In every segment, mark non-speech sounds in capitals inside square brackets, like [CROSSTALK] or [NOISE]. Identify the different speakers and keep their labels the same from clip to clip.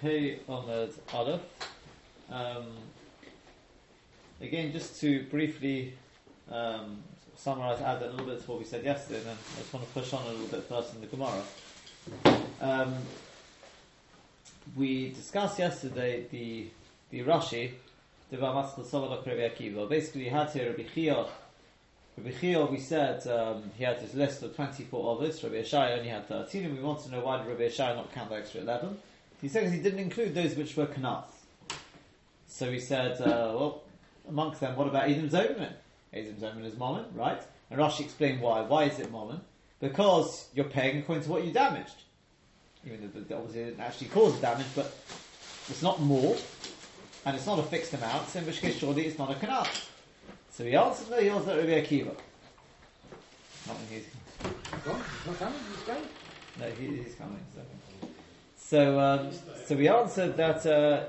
Speaker 1: Hey Amud Aleph. Um, again, just to briefly um, summarize, add a little bit to what we said yesterday, and then I just want to push on a little bit first in the Gemara. Um, we discussed yesterday the the Rashi, the Savadok Rabbi Akiva. Basically, you had here Rabbi Chia. Rabbi Chia, we said um, he had his list of 24 others. Rabbi Yeshai only had 13, and we want to know why did Rabbi Yeshai not count the extra 11. He said he didn't include those which were kanas. So he said, uh, well, amongst them, what about Edom Zoman? Edom Zoman is Momin, right? And Rashi explained why. Why is it Momin? Because you're paying according to what you damaged. Even though obviously it didn't actually cause the damage, but it's not more, and it's not a fixed amount, so in which case surely it's not a kanas. So he answered no, he answered Rabbi Akiva. Not when he's
Speaker 2: not coming, he's going.
Speaker 1: no, he, he's coming. So, so, um, so we answered that. Uh,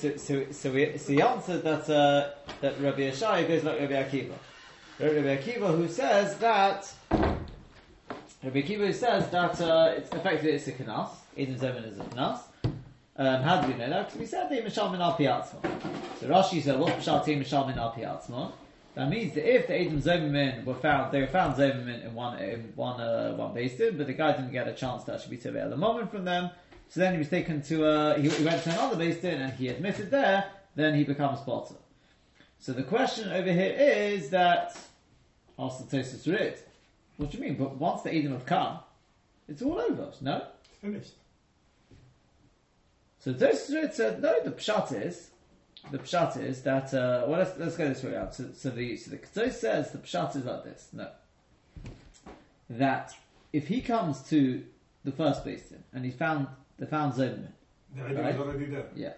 Speaker 1: so, so, so, we, so he answered that uh, that Rabbi Yeshai goes like Rabbi Akiva. Rabbi Akiva who says that Rabbi Akiva who says that uh, it's effectively it's a kanas. Eden Zeman is a kanas. Um, how do we know that? Because we said they mishal min al piatzma. So Rashi said, "What mishal te mishal min al piatzma?" That means that if the Edom Zomermin were found, they were found Zomermin in one in one uh, one basin, but the guy didn't get a chance to actually be Tevei at the moment from them. So then he was taken to uh, he, he went to another basin and he admitted there. Then he becomes potter. So the question over here is that ask the Tosfos Rid. What do you mean? But once the Edom have come, it's all over. No.
Speaker 3: It's finished.
Speaker 1: So the Tosfos Rid said no. The pshat is the pshat is that uh, well let's let's go this way out. So, so the so the Ketzos says the pshat is like this. No, that if he comes to the first basin and he found the found Zomerman,
Speaker 3: The idea
Speaker 1: Right.
Speaker 3: is already there.
Speaker 1: yeah,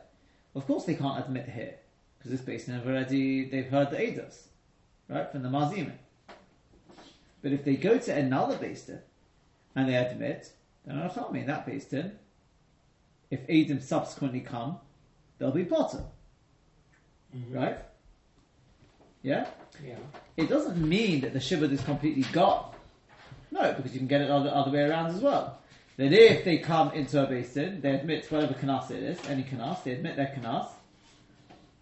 Speaker 1: of course they can't admit here because this basin have already they've heard the Eidos, right from the Mazimim. But if they go to another basin and they admit, then I'll tell me in that basin, if Edom subsequently come, they'll be potter. Mm-hmm. Right? Yeah?
Speaker 2: Yeah.
Speaker 1: It doesn't mean that the shibud is completely gone. No, because you can get it other, other way around as well. That if they come into a basin, they admit whatever kanas it is, any kanas, they admit their kanas,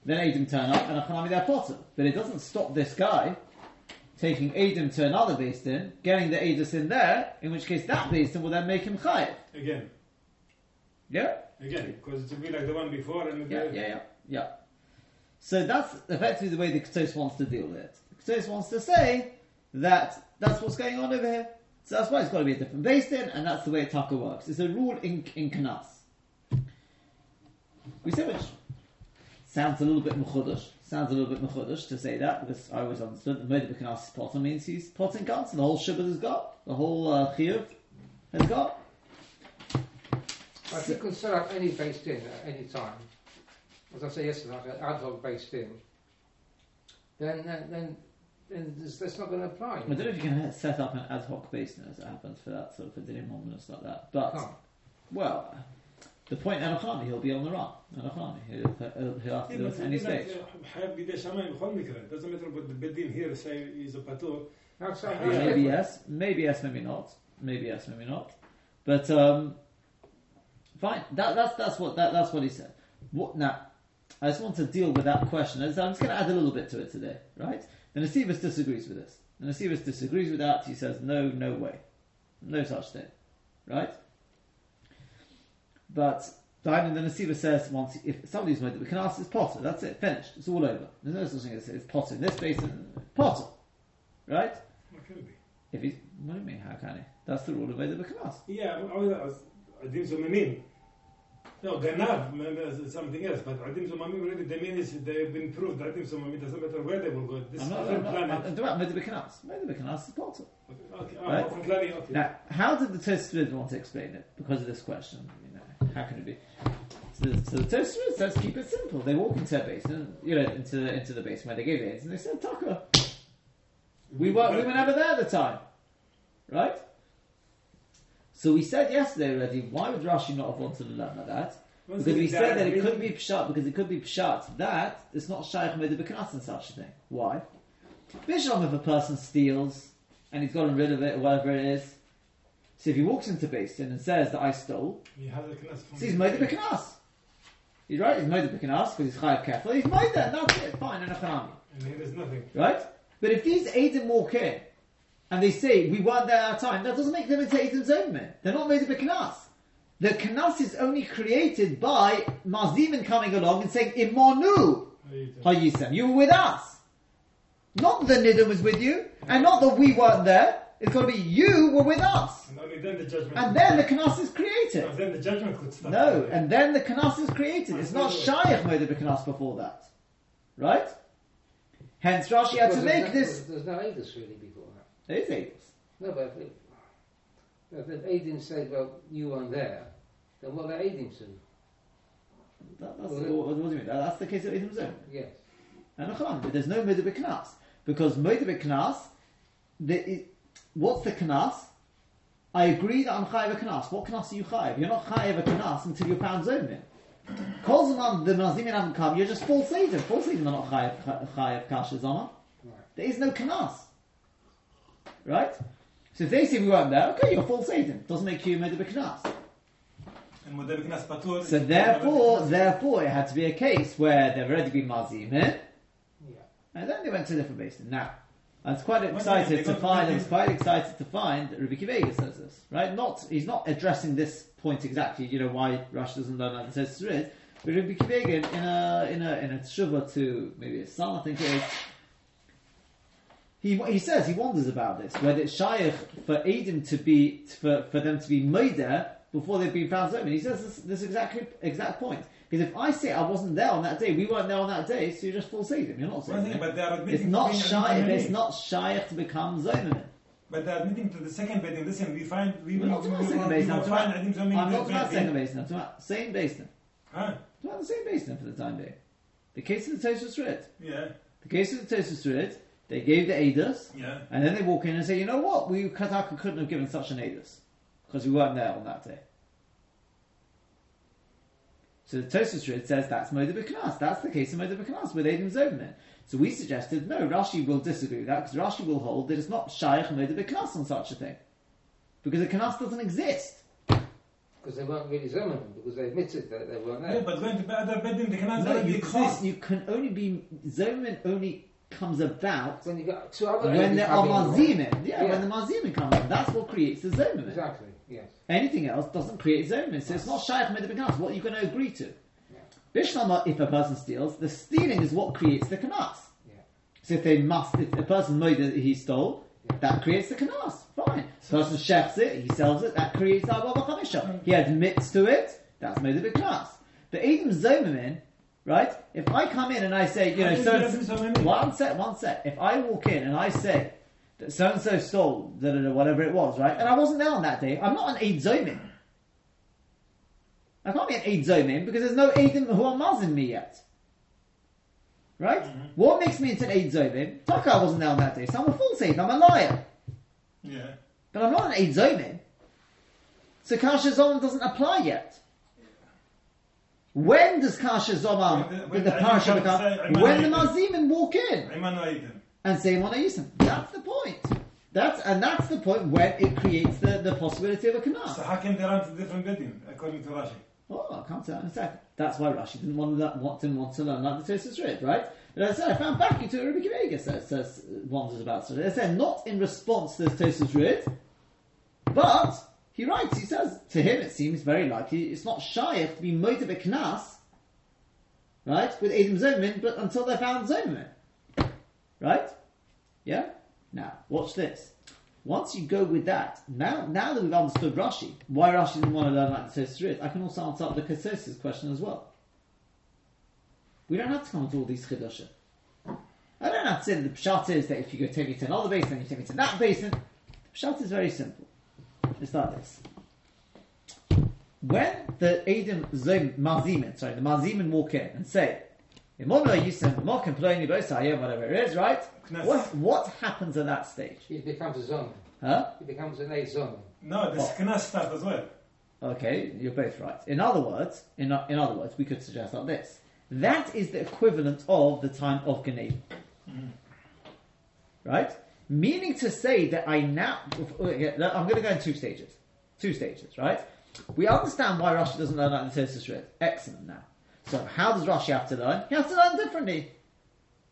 Speaker 1: then Adam turn up and a chanami their potter. But it doesn't stop this guy taking Adam to another basin, getting the Adus in there, in which case that basin will then make him chayiv.
Speaker 3: Again.
Speaker 1: Yeah?
Speaker 3: Again. Because it will be like the one before and
Speaker 1: Yeah,
Speaker 3: the,
Speaker 1: yeah, yeah, yeah. So that's effectively the way the Ketzos wants to deal with it. The Ketzos wants to say that that's what's going on over here. So that's why it's got to be a different basin, and that's the way Taka works. It's a rule in, in Kanas. We say which sounds a little bit mechudash. Sounds a little bit mechudash to say that because I always understood the mode of Kanas potter means he's potting guns, and the whole shibud has got, the whole uh, chiyuv has got.
Speaker 2: If you can set up any based in at any time, as I said yesterday, like an ad hoc based in, then then then, not going to apply.
Speaker 1: I don't know if you can set up an ad hoc basis that happens for that sort of for Dylan Momulus like that. But
Speaker 2: Can't.
Speaker 1: well, the point Anakami, he'll be on the run. Anakami, he'll, he'll have to do it at any stage.
Speaker 3: Uh, doesn't matter what the Bedin here say is a
Speaker 2: patur.
Speaker 3: Uh,
Speaker 1: maybe yes, maybe yes, maybe not. Maybe yes, maybe not. But um, fine. That, that's that's what that, that's what he said. What now? I just want to deal with that question. I'm just going to add a little bit to it today, right? The Nesivos disagrees with this. The Nesivos disagrees with that. He says, no, no way. No such thing. Right? But Diamond the Nesivos says, once if somebody's made it, we can ask it's Potter. That's it, finished. It's all over. There's no such thing as it's Potter in this basin. Potter. Right?
Speaker 3: What could it be?
Speaker 1: If he's, what do you mean, how can he? That's the rule of the Bakanas.
Speaker 3: Yeah, I, mean, I, I didn't mean. No, Ganav, something else, but Adim Sumamim already diminished, they've been proved Adim it doesn't matter where they will go, this
Speaker 1: is no,
Speaker 3: different
Speaker 1: planet. No,
Speaker 3: maybe
Speaker 1: we can ask, maybe we can ask the portal.
Speaker 3: Okay,
Speaker 1: okay.
Speaker 3: Oh, right? Okay.
Speaker 1: Now, how did the Tosfot want to explain it? Because of this question, you know, how can it be? So, the the Tosfot says keep it simple. They walk into the basin, you know, into the, into the basin where they gave it, and they said, Taka, we, were, we were never there at the time, right? So we said yesterday already, why would Rashi not have wanted to learn like that? Because we said that it could be pshat because it could be pshat that it's not shaykh made b'kanas and such a thing. Why? Bishlam, if a person steals and he's gotten rid of it or whatever it is, so if he walks into Basin and says that I stole,
Speaker 3: He has a knas from
Speaker 1: so he's made b'kanas. He's right, he's Moed B'Knas, because he's Chayav Kefil, he's made and that's it, fine, and a Chanami.
Speaker 3: And here there's nothing.
Speaker 1: Right? But if these Adim walk in, and they say, we weren't there at our time, that doesn't make them into Adim's own men. They're not Moed B'Knas. The Knas is only created by Mazimin coming along and saying, Imonu Hayisem, you were with us. Not that the Nidum was with you, and not that we weren't there. It's going to be you were with us.
Speaker 3: And only then the judgment.
Speaker 1: And then the Knas is created.
Speaker 3: No, then the judgment could start.
Speaker 1: No, and then the Knas is created. It's not Shaykh made the Knas before that. Right? Hence Rashi had to make
Speaker 2: there's
Speaker 1: this.
Speaker 2: There's no Adis really before that.
Speaker 1: There is Avis.
Speaker 2: No, but if, if the Adim said, well, you weren't there, then what about Adim?
Speaker 1: That, that's,
Speaker 2: Well,
Speaker 1: what, what do you mean? That, that's the case of Zone.
Speaker 2: Yes.
Speaker 1: And there's no Moed Knas. Because Moed Knas, the, what's the Knas? I agree that I'm Chayiv a Knas. What Knas are you Chayiv? You're not Chayiv a Knas until you're found Zonin. Kol Zaman, the Mazimin haven't come, you're just false Edom. False Edom are not Chayiv, chayiv Kasha Zama.
Speaker 2: Right.
Speaker 1: There is no Knas. Right? So if they say we weren't there, okay, you're false Edom. Doesn't make you Moed Knas. So therefore, therefore, it had to be a case where they've already been Mazim here,
Speaker 2: Yeah.
Speaker 1: and then they went to a different basin. Now, I was quite excited to find. I was quite excited to find that Rabbi Akiva Eiger says this, right? Not he's not addressing this point exactly. You know why Rush doesn't learn like the Tosfos is, but Rabbi Akiva Eiger in a in a in a tshuva to maybe his son, I think it is. He, he says he wonders about this whether it's shaykh for Edom to be for, for them to be murder before they've been found zoning. He says this, this exactly exact point because if I say I wasn't there on that day, we weren't there on that day, so you're just full Edom. You're not saying
Speaker 3: are admitting
Speaker 1: it's not
Speaker 3: to being
Speaker 1: shy.
Speaker 3: Adim
Speaker 1: It's not shaykh to become zoning.
Speaker 3: But they're admitting to the second bedding. Listen, we find we
Speaker 1: We're not
Speaker 3: we-
Speaker 1: talking
Speaker 3: we-
Speaker 1: about second basin. I'm
Speaker 3: will find
Speaker 1: about,
Speaker 3: Adim Zonin
Speaker 1: I'm
Speaker 3: in
Speaker 1: not about second basin. I'm talking about same basin.
Speaker 3: Huh?
Speaker 1: Talking about the same basin for the time being. The case of the Tosfos Rid.
Speaker 3: Yeah,
Speaker 1: The case of the Tosfos Rid. They gave the Adus,
Speaker 3: yeah.
Speaker 1: and then they walk in and say, you know what, we Kataka couldn't have given such an Adus because we weren't there on that day. So the Tosfos Rid says that's Moed B'Knas. That's the case of Moed B'Knas with Adam Zobman. So we suggested no. Rashi will disagree with that because Rashi will hold that it's not Shaykh Moed B'Knas on such a thing because the Knas doesn't exist.
Speaker 2: Because they weren't really Zimmerman, because they admitted that they weren't
Speaker 3: Yeah,
Speaker 2: there.
Speaker 3: but going to the other bedding, they cannot
Speaker 1: No, you can't.
Speaker 3: exist.
Speaker 1: You can only be Zoman only comes about
Speaker 2: When you got two other
Speaker 1: when
Speaker 2: Adim
Speaker 1: there are
Speaker 2: coming along.
Speaker 1: mazimin. Yeah,
Speaker 2: Yeah.
Speaker 1: when the mazimin comes, in, that's what creates the zoman.
Speaker 2: Exactly, yes.
Speaker 1: Anything else doesn't create zoman. So it's not shaykh medibikanas. What are you going to agree to? Bishlama, if a person steals, the stealing is what creates the kanas.
Speaker 2: Yeah.
Speaker 1: So if they must, if a person made that he stole, that creates the kanas. Fine. So person chefs it, he sells it, that creates the chamisha. He admits to it, that's made of a kanas. The Edom zomamin, right? If I come in and I say, you know, so
Speaker 3: can you Adam Zomamin?
Speaker 1: one set, one set. If I walk in and I say that so and so stole da, da, da, whatever it was, right, and I wasn't there on that day, I'm not an Eid Zomin. I can't be an Eid Zomin because there's no Eidim who are mazin me yet. Right? What makes me into an Eid Zomin? Taka I wasn't there on that day, so I'm a false Eid, I'm a liar.
Speaker 3: Yeah.
Speaker 1: But I'm not an Eid Zomin. So Kasha doesn't apply yet. When does Kasha Zomam
Speaker 3: When the- when
Speaker 1: the
Speaker 3: the
Speaker 1: parasha become?
Speaker 3: say,
Speaker 1: When the
Speaker 3: an
Speaker 1: Mazimin walk in and say Mona Yisem. That's the point. That's and that's the point when it creates the, the possibility of a
Speaker 3: command.
Speaker 1: So
Speaker 3: how can they run to different bedding, according to Rashi?
Speaker 1: Oh, I'll come to that in a second. That's why Rashi didn't want to, want, didn't want to learn like the Tosfos Rid, right? But as I said, I found back into Rabbi Kiva says, says wonders about. As I said, not in response to the Tosfos Rid, but he writes. He says to him, it seems very likely it's not shaykh to be motive a knas, right, with Adam Zomin, but until they found Zomin, right? Yeah. Now, watch this. Once you go with that, now now that we've understood Rashi, why Rashi didn't want to learn like the Tosfos I can also answer the Ketzos's question as well. We don't have to come to all these chidushim. I don't have to say that the pshat is that if you go take me to another basin, then you take me to that basin. The pshat is very simple. It's like this. When the Adam Zom Mazimin, sorry, the Mazimin walk in and say, Imono Yisem, Mokim Ploni Bosayim, whatever it is, right? What, what happens at that stage?
Speaker 2: He becomes a Zoman.
Speaker 1: Huh?
Speaker 2: He becomes an eight Zoman.
Speaker 3: No, the
Speaker 1: Oh.
Speaker 3: Knas start as well.
Speaker 1: Okay, you're both right. In other words, in, in other words, we could suggest like this. That is the equivalent of the time of Ganei. Right? Meaning to say that I now, I'm going to go in two stages. Two stages, right? We understand why Rashi doesn't learn like the Tosfos Rid. Excellent now. So how does Rashi have to learn? He has to learn differently.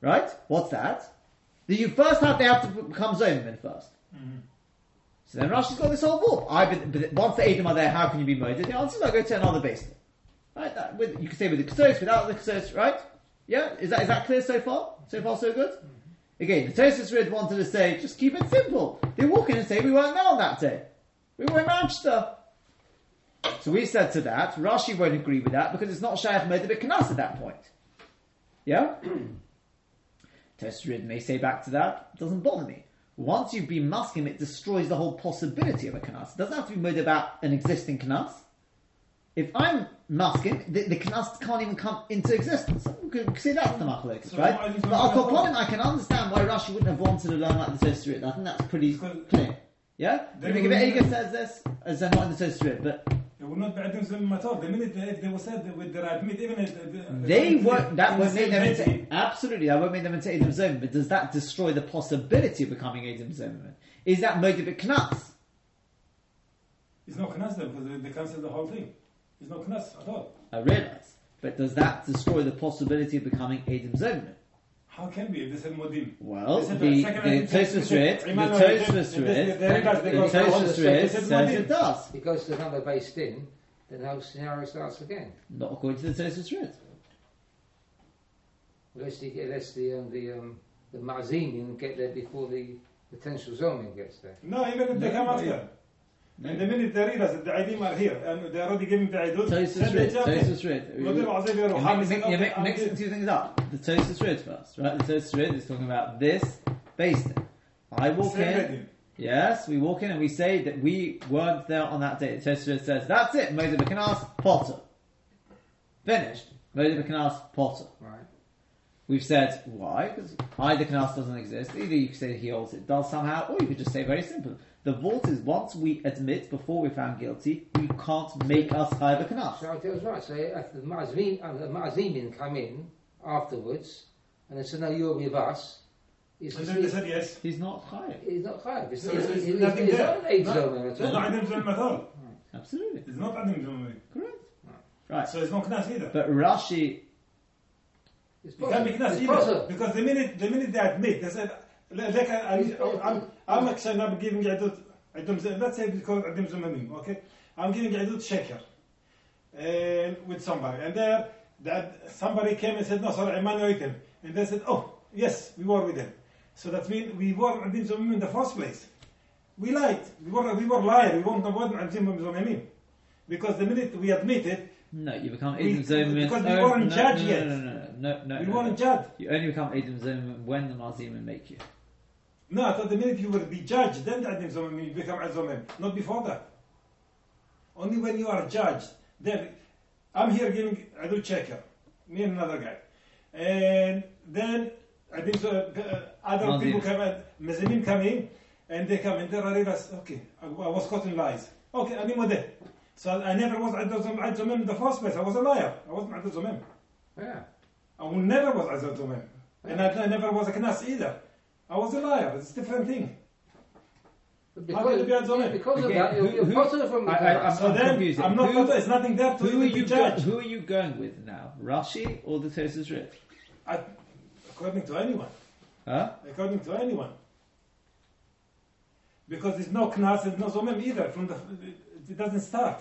Speaker 1: Right? What's that? That you first have to have to become Zoman first. Mm-hmm. So then Rashi's got this whole wall. I, but, once the Edom are there, how can you be murdered? The answer is I go to another base. Right? That, with, you can say with the Ketzos, without the Ketzos, right? Yeah? Is that, is that clear so far? So far so good? Mm. Again, the Tosfos Rid wanted to say, just keep it simple. They walk in and say, we weren't there on that day. We were in Manchester. So we said to that, Rashi won't agree with that because it's not Shaykh Medibit Knas at that point. Yeah? [CLEARS THROAT] Tesrid may say back to that, it doesn't bother me. Once you've been masking, it destroys the whole possibility of a Knas. It doesn't have to be made about an existing Knas if I'm masking, the, the can't even come into existence. You could say that's the machlokes,
Speaker 3: so
Speaker 1: right? But al koponim, I can understand why Rashi wouldn't have wanted to learn like the Tosfot. I think that's pretty clear. Yeah,
Speaker 3: Rabbi
Speaker 1: Eiger says this as they're not in the Tosfot, but.
Speaker 3: They were not be at them at all. The minute they were said with the right meat, even if
Speaker 1: they were that would make them
Speaker 3: into,
Speaker 1: absolutely that would make them into adam Zimmerman. But does that destroy the possibility of becoming adam Zimmerman? Is that motive at knuts?
Speaker 3: It's not knuts, though, because they is the whole thing. It's no knas at all.
Speaker 1: I realise. But does that destroy the possibility of becoming Edom Zimmerman?
Speaker 3: How can be if they said modim?
Speaker 1: Well,
Speaker 3: They said
Speaker 1: the,
Speaker 3: second
Speaker 1: the
Speaker 3: and third-
Speaker 1: Tosfos
Speaker 3: they
Speaker 1: read,
Speaker 3: said-
Speaker 1: the
Speaker 3: Emmanuel, they
Speaker 1: Tosfos
Speaker 3: said-
Speaker 1: read,
Speaker 3: they- they realized
Speaker 1: the Tosfos
Speaker 3: Rid
Speaker 1: says it does.
Speaker 2: It goes to another based in, then the whole scenario starts again.
Speaker 1: Not according to the Tosfos Rid.
Speaker 2: Unless the, unless the, um, the, um, the Mazinim get there before the potential zoning gets there.
Speaker 3: No, even if they
Speaker 1: No,
Speaker 3: come
Speaker 1: no,
Speaker 3: after. And the minute they realize that the Idim are here and they're already giving the Idut,
Speaker 1: then
Speaker 3: they jump in.
Speaker 1: You're mixing two things up. The Tosfos Rid first, right? The Tosfos Rid is talking about this based. I walk in. Yes, we walk in and we say that we weren't there on that day. The Red says, that's it, Moshe Bekanas, Potter. Finished. Moshe Bekanas, Potter.
Speaker 2: Right.
Speaker 1: We've said why, because either Knas doesn't exist. Either you could say he holds it does somehow, or you could just say very simple. The vault is once we admit before we're found guilty, you can't make us hide a Knas.
Speaker 2: So I was right. So if the Mazim, uh, the Mazimin come in afterwards, and they say, no, you're with us, he's,
Speaker 3: And they
Speaker 2: he's,
Speaker 3: said yes.
Speaker 1: He's not high.
Speaker 2: he's not chayav. He's,
Speaker 3: So
Speaker 2: he's,
Speaker 3: there's
Speaker 2: he's,
Speaker 3: nothing
Speaker 2: he's
Speaker 3: there.
Speaker 2: not an age
Speaker 3: No.
Speaker 2: at
Speaker 3: It's not
Speaker 2: all.
Speaker 3: At all.
Speaker 1: Absolutely.
Speaker 3: It's not Aidim Zulm.
Speaker 1: Correct. Right.
Speaker 3: So it's not knas either.
Speaker 1: But Rashi,
Speaker 2: It's
Speaker 3: It can't be knas either.
Speaker 2: possible.
Speaker 3: Because the minute, the minute they admit, they said, I, I'm, I'm actually not giving Aidum Zulm- let's say we it Aidim Zulmamim, okay? I'm giving Aidut Sheker. And uh, with somebody. And there, that somebody came and said, no, sorry, Emmanuel with him. And they said, oh, yes, we were with him. So that means we were Aidim Zulmamim in the first place. We lied. We were, we were liars. We weren't Aidim Zulmamim. Because the minute we admit it,
Speaker 1: no, you become
Speaker 3: We-
Speaker 1: Edom Zimmerman.
Speaker 3: because we
Speaker 1: oh,
Speaker 3: weren't
Speaker 1: no,
Speaker 3: judged
Speaker 1: no,
Speaker 3: yet.
Speaker 1: No, no, no, no, no.
Speaker 3: we
Speaker 1: no,
Speaker 3: weren't
Speaker 1: no.
Speaker 3: judged.
Speaker 1: You only become Edom Zimmerman when the Mazim make you.
Speaker 3: No, I thought the minute you will be judged, then the Adim Zomim, you become Azomim. Not before that. Only when you are judged, then I'm here giving Adul Checker, me and another guy. And then Adim Zo- uh, other people come in, Mazimim come in, and they come and there, I realize, okay, I, I was caught in lies. Okay, I'm modeh. So I never was Adul Zomim in the first place. I was a liar. I wasn't Adul Zomim.
Speaker 2: Yeah.
Speaker 3: I will never was Adul Zomim. And I, I never was a Knas either. I was a liar. It's a different thing.
Speaker 2: But
Speaker 3: How can it be
Speaker 2: because,
Speaker 3: Azonim?
Speaker 2: because of that, you're,
Speaker 1: who-
Speaker 2: you're
Speaker 1: who-
Speaker 2: possible from the
Speaker 1: I- I- I'm-
Speaker 3: So then,
Speaker 1: confused.
Speaker 3: I'm not,
Speaker 1: Who-
Speaker 3: there's nothing there to
Speaker 1: Who are you
Speaker 3: be
Speaker 1: go- Who are you going with now? Rashi or the Tosfos Rid?
Speaker 3: I, according to anyone.
Speaker 1: Huh?
Speaker 3: According to anyone. Because there's no knas, there's no zomem either. From the, it doesn't start.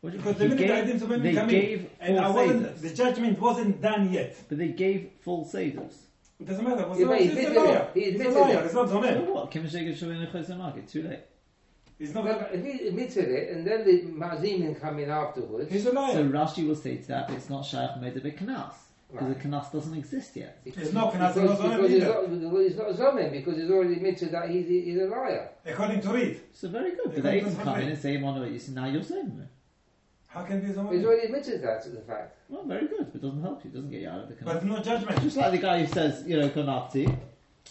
Speaker 1: What
Speaker 3: Because the minute
Speaker 1: gave-
Speaker 3: the items zomem
Speaker 1: they
Speaker 3: come
Speaker 1: gave
Speaker 3: in, and I wasn't, the judgment wasn't done yet.
Speaker 1: But they gave full seders.
Speaker 3: It doesn't matter. Was
Speaker 2: Yeah, but he
Speaker 3: he's a
Speaker 2: admitted
Speaker 3: liar.
Speaker 2: it. He
Speaker 3: He's a
Speaker 2: admitted
Speaker 3: liar.
Speaker 2: it.
Speaker 3: It's not
Speaker 1: So
Speaker 3: zomem.
Speaker 1: what? Kim Shagir Shavin in the Chosar market. Too late.
Speaker 3: He's not.
Speaker 2: if he admitted it, and then the Mazimin come in afterwards,
Speaker 3: He's a liar. So.
Speaker 1: Rashi will say to that, it's not Shaykh made of a Knas. Because
Speaker 2: Right.
Speaker 1: the Knas doesn't exist yet.
Speaker 3: There's no knas,
Speaker 2: because,
Speaker 3: there's
Speaker 2: because he's, not, because he's not a Zomen, because he's already admitted that he's, he's a liar.
Speaker 3: According to Reed.
Speaker 1: So very good. But they
Speaker 3: it
Speaker 1: can come in and say, Mono, you see, now you're saying
Speaker 3: How can it be
Speaker 2: He's
Speaker 3: zomem?
Speaker 2: already admitted that to the fact.
Speaker 1: Well, very good. But it doesn't help you. It doesn't get you out of the
Speaker 3: But
Speaker 1: Knas.
Speaker 3: no judgment.
Speaker 1: Just like the guy who says, you know, Konafti.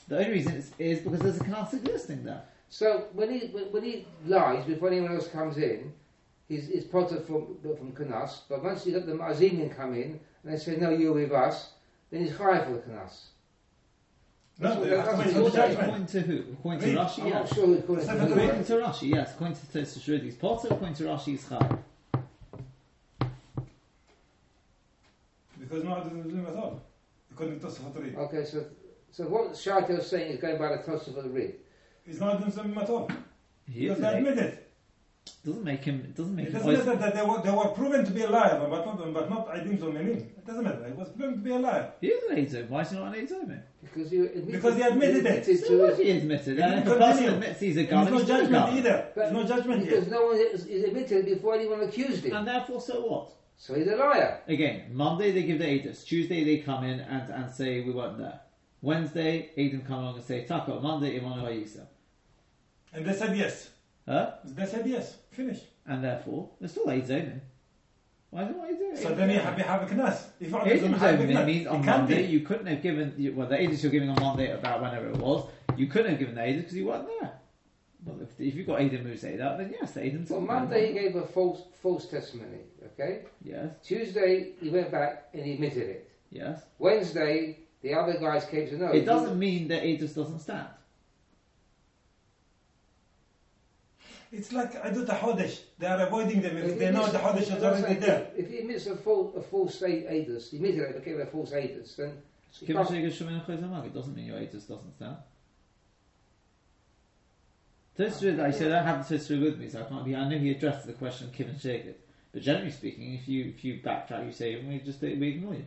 Speaker 1: The only reason is, is because there's a Knas existing there.
Speaker 2: So when he when when he lies before anyone else comes in, he's, he's Potter from from Kanas. But once you let the Mazimin come in and they say no, you're with us, then he's high for the Kanas.
Speaker 3: No,
Speaker 2: That's what-
Speaker 3: that's
Speaker 2: that's
Speaker 3: when
Speaker 2: what
Speaker 3: it's
Speaker 2: he
Speaker 3: no judgment.
Speaker 1: According to who? According to
Speaker 3: Me?
Speaker 1: Rashi, yes.
Speaker 2: not according to
Speaker 3: Seven
Speaker 2: who,
Speaker 3: three.
Speaker 1: To Rashi, yes. According to Tosfos Rid, he's Potter. According to Rashi, he's Chayav.
Speaker 3: Because no Adam Zimim at all. According to Tosafot Rid.
Speaker 2: Okay, so so what Shaita is saying is going by the Tosafot Rid.
Speaker 3: He's not Adam Zimim at all.
Speaker 1: He
Speaker 3: Because
Speaker 1: is
Speaker 3: they admit it.
Speaker 1: doesn't make him. It doesn't make
Speaker 3: It
Speaker 1: him.
Speaker 3: doesn't matter that they were, they were proven to be alive, but not, but not Aidim Zomimim. It doesn't matter. He was proven to be alive.
Speaker 1: He is an Eidim. Why is he not an Eidim?
Speaker 2: Because you admitted,
Speaker 3: Because he admitted it.
Speaker 2: admitted
Speaker 1: So
Speaker 2: to
Speaker 1: what
Speaker 2: his-
Speaker 1: if he admitted?
Speaker 3: He
Speaker 1: And if a
Speaker 3: continue.
Speaker 1: person admits he's a
Speaker 3: There's no
Speaker 1: he's still a
Speaker 3: judgment either. There's no judgment
Speaker 2: because
Speaker 3: yet.
Speaker 2: no one is, is admitted before anyone accused him.
Speaker 1: And therefore, so what?
Speaker 2: So he's a liar.
Speaker 1: Again, Monday they give the Eidos. Tuesday they come in and, and say we weren't there. Wednesday, Eidim come along and say Taka. Monday, Imanu Hayisa.
Speaker 3: And they said yes.
Speaker 1: Huh?
Speaker 3: They said yes. Finish.
Speaker 1: And therefore, they're still Eidim. Why is it what you do?
Speaker 3: So then you have, you have a knas. If Adam
Speaker 1: Eidim
Speaker 3: Zomim have a
Speaker 1: Zomim
Speaker 3: knas,
Speaker 1: means on Monday
Speaker 3: be.
Speaker 1: you couldn't have given, well, the Eidos you're giving on Monday about whenever it was, you couldn't have given the Eidos because you weren't there. Well, if, if you've got Eidim who say that, then yes, the Eidim
Speaker 2: So Monday he gave a false false testimony. Okay.
Speaker 1: Yes,
Speaker 2: Tuesday he went back and he admitted it.
Speaker 1: yes.
Speaker 2: Wednesday the other guys came to know.
Speaker 1: It doesn't mean that Eidos doesn't stand.
Speaker 3: It's like I do the Hodesh. They are avoiding them
Speaker 2: If
Speaker 3: if they know the Hodesh is already
Speaker 2: saying,
Speaker 3: there.
Speaker 2: If he admits a false a false state aiders, he admitted it became a false aiders, then he
Speaker 1: Given
Speaker 2: can't-
Speaker 1: Shega Shemin Chayzamag, it doesn't mean your Eidos doesn't stand. Tosfrid, I said I don't have the Tosfrid with me, so I can't be. I know he addressed the question of Kivin Sheged, but generally speaking, if you if you backtrack, you say we just we ignore you.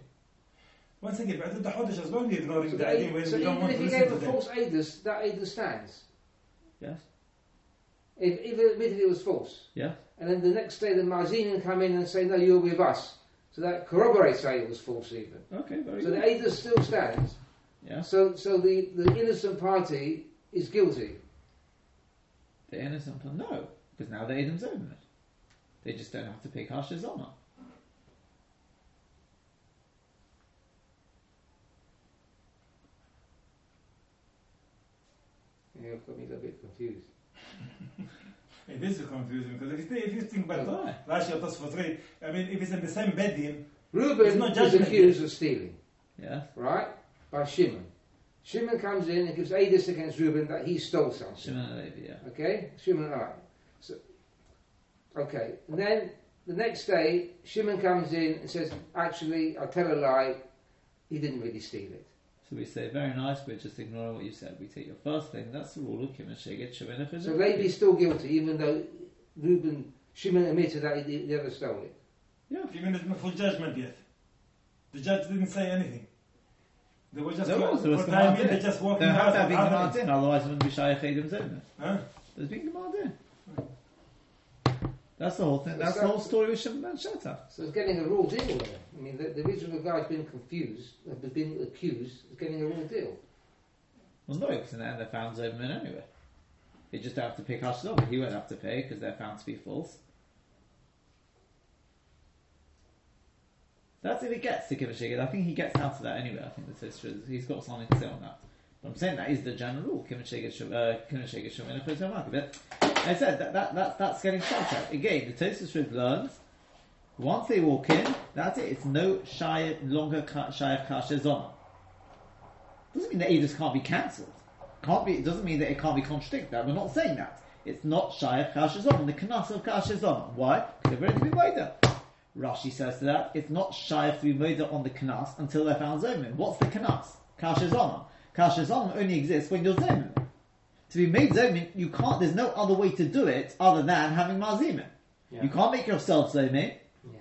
Speaker 3: Once again, but do the Hodesh as well. You're ignoring
Speaker 2: So,
Speaker 3: the
Speaker 2: the
Speaker 3: idea
Speaker 2: aid-
Speaker 3: when
Speaker 2: so
Speaker 3: we don't
Speaker 2: even
Speaker 3: want
Speaker 2: if
Speaker 3: to
Speaker 2: he
Speaker 3: listen
Speaker 2: gave
Speaker 3: to
Speaker 2: a
Speaker 3: them.
Speaker 2: false aiders, that aider stands.
Speaker 1: Yes,
Speaker 2: If, if admitted it was false,
Speaker 1: yes.
Speaker 2: and then the next day the Marzinian come in and say, no, you're with us. So that corroborates that it was false even.
Speaker 1: Okay, very
Speaker 2: So
Speaker 1: good.
Speaker 2: the aider still stands.
Speaker 1: Yes,
Speaker 2: So, so the, the innocent party is guilty.
Speaker 1: The innocent one, no, because now the Adam's own it. They just don't have to pay Kasha's honor.
Speaker 2: Yeah, You've got me a bit confused. [LAUGHS]
Speaker 3: It is confusing because if you, if you think about
Speaker 1: Why?
Speaker 3: Rashi or Tosfot Rid, I mean, if it's in the same bedding, There's
Speaker 2: Reuben
Speaker 3: no
Speaker 2: was accused of stealing,
Speaker 1: Yes,
Speaker 2: right? By Shimon. Shimon comes in and gives aiders against Reuben that he stole something.
Speaker 1: Shimon and Levi, yeah.
Speaker 2: Okay, Shimon and I. So, okay, and then the next day, Shimon comes in and says, "Actually, I tell a lie. He didn't really steal it."
Speaker 1: So we say, very nice, we're just ignoring what you said. We take your first thing, that's the rule of Kivin Sheged Shemin and
Speaker 2: So Levi's still guilty, even though Reuben Shimon admitted that he never stole it.
Speaker 1: Yeah.
Speaker 3: even there's no full judgment yet. The judge didn't say anything. They were just
Speaker 1: There was, there was
Speaker 3: for the time being,
Speaker 1: Gemara
Speaker 3: they're just walking
Speaker 1: There have
Speaker 3: out.
Speaker 1: to have been
Speaker 3: out
Speaker 1: Gemara
Speaker 3: of it.
Speaker 1: din, otherwise it wouldn't be Shayach Adam's own.
Speaker 3: Huh?
Speaker 1: There's been gmar din. That's the whole thing. That's the whole story with Shimon ben Shetach.
Speaker 2: So it's getting a raw deal there. I mean, the, the original guy's been confused, uh, been accused, is getting a raw deal.
Speaker 1: Well, no, because in the end they found Zobman anyway. They just have to pay cash over. He won't have to pay because they're found to be false. That's if he gets to shigad. I think he gets out of that anyway. I think the is, he's got something to say on that. But I'm saying that is the general rule. Kim shigad shum, in a uh, photo market. But I said that, that, that that's getting sidetracked again. The Rib learns once they walk in, that's it. It's no shy longer shy of kasha zona. Doesn't mean that Edus can't be cancelled. Can't be. It doesn't mean that it can't be contradicted. We're not saying that. It's not shy of kasha zona. The knas of kasha zona. Why? Because already been made up. Rashi says to that, it's not shy to be made on the knas until they're found zomin. What's the knas? Kasha zona. Kasha zona only exists when you're zomin. To be made zomin, you can't. There's no other way to do it other than having marzimin.
Speaker 2: Yeah.
Speaker 1: You can't make yourself zomin.
Speaker 2: Yeah.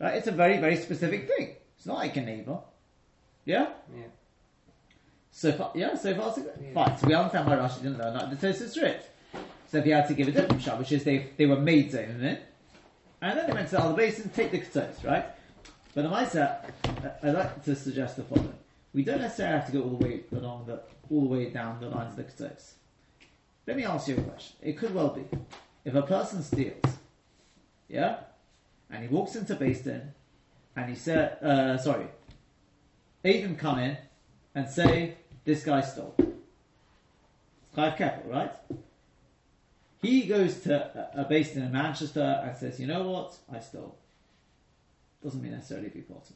Speaker 1: Right? It's a very, very specific thing. It's not like a neighbour. Yeah?
Speaker 2: Yeah.
Speaker 1: So far, yeah, so far so good.
Speaker 2: Yeah.
Speaker 1: Fine. So we understand why Rashi didn't learn that the Tosis is strict. So if he had to give a different shot, which is they they were made zoning in, and then they went to the other basin to take the Ketzos, right? But the Maisa, I- I'd like to suggest the following: we don't necessarily have to go all the way along the all the way down the lines of the Ketzos. Let me ask you a question. It could well be if a person steals, yeah, and he walks into Basin, and he said, uh, sorry, Adam come in and say this guy stole. It's Clive Keppel, right? He goes to a, a based in Manchester and says, you know what, I stole. Doesn't mean necessarily be bottom.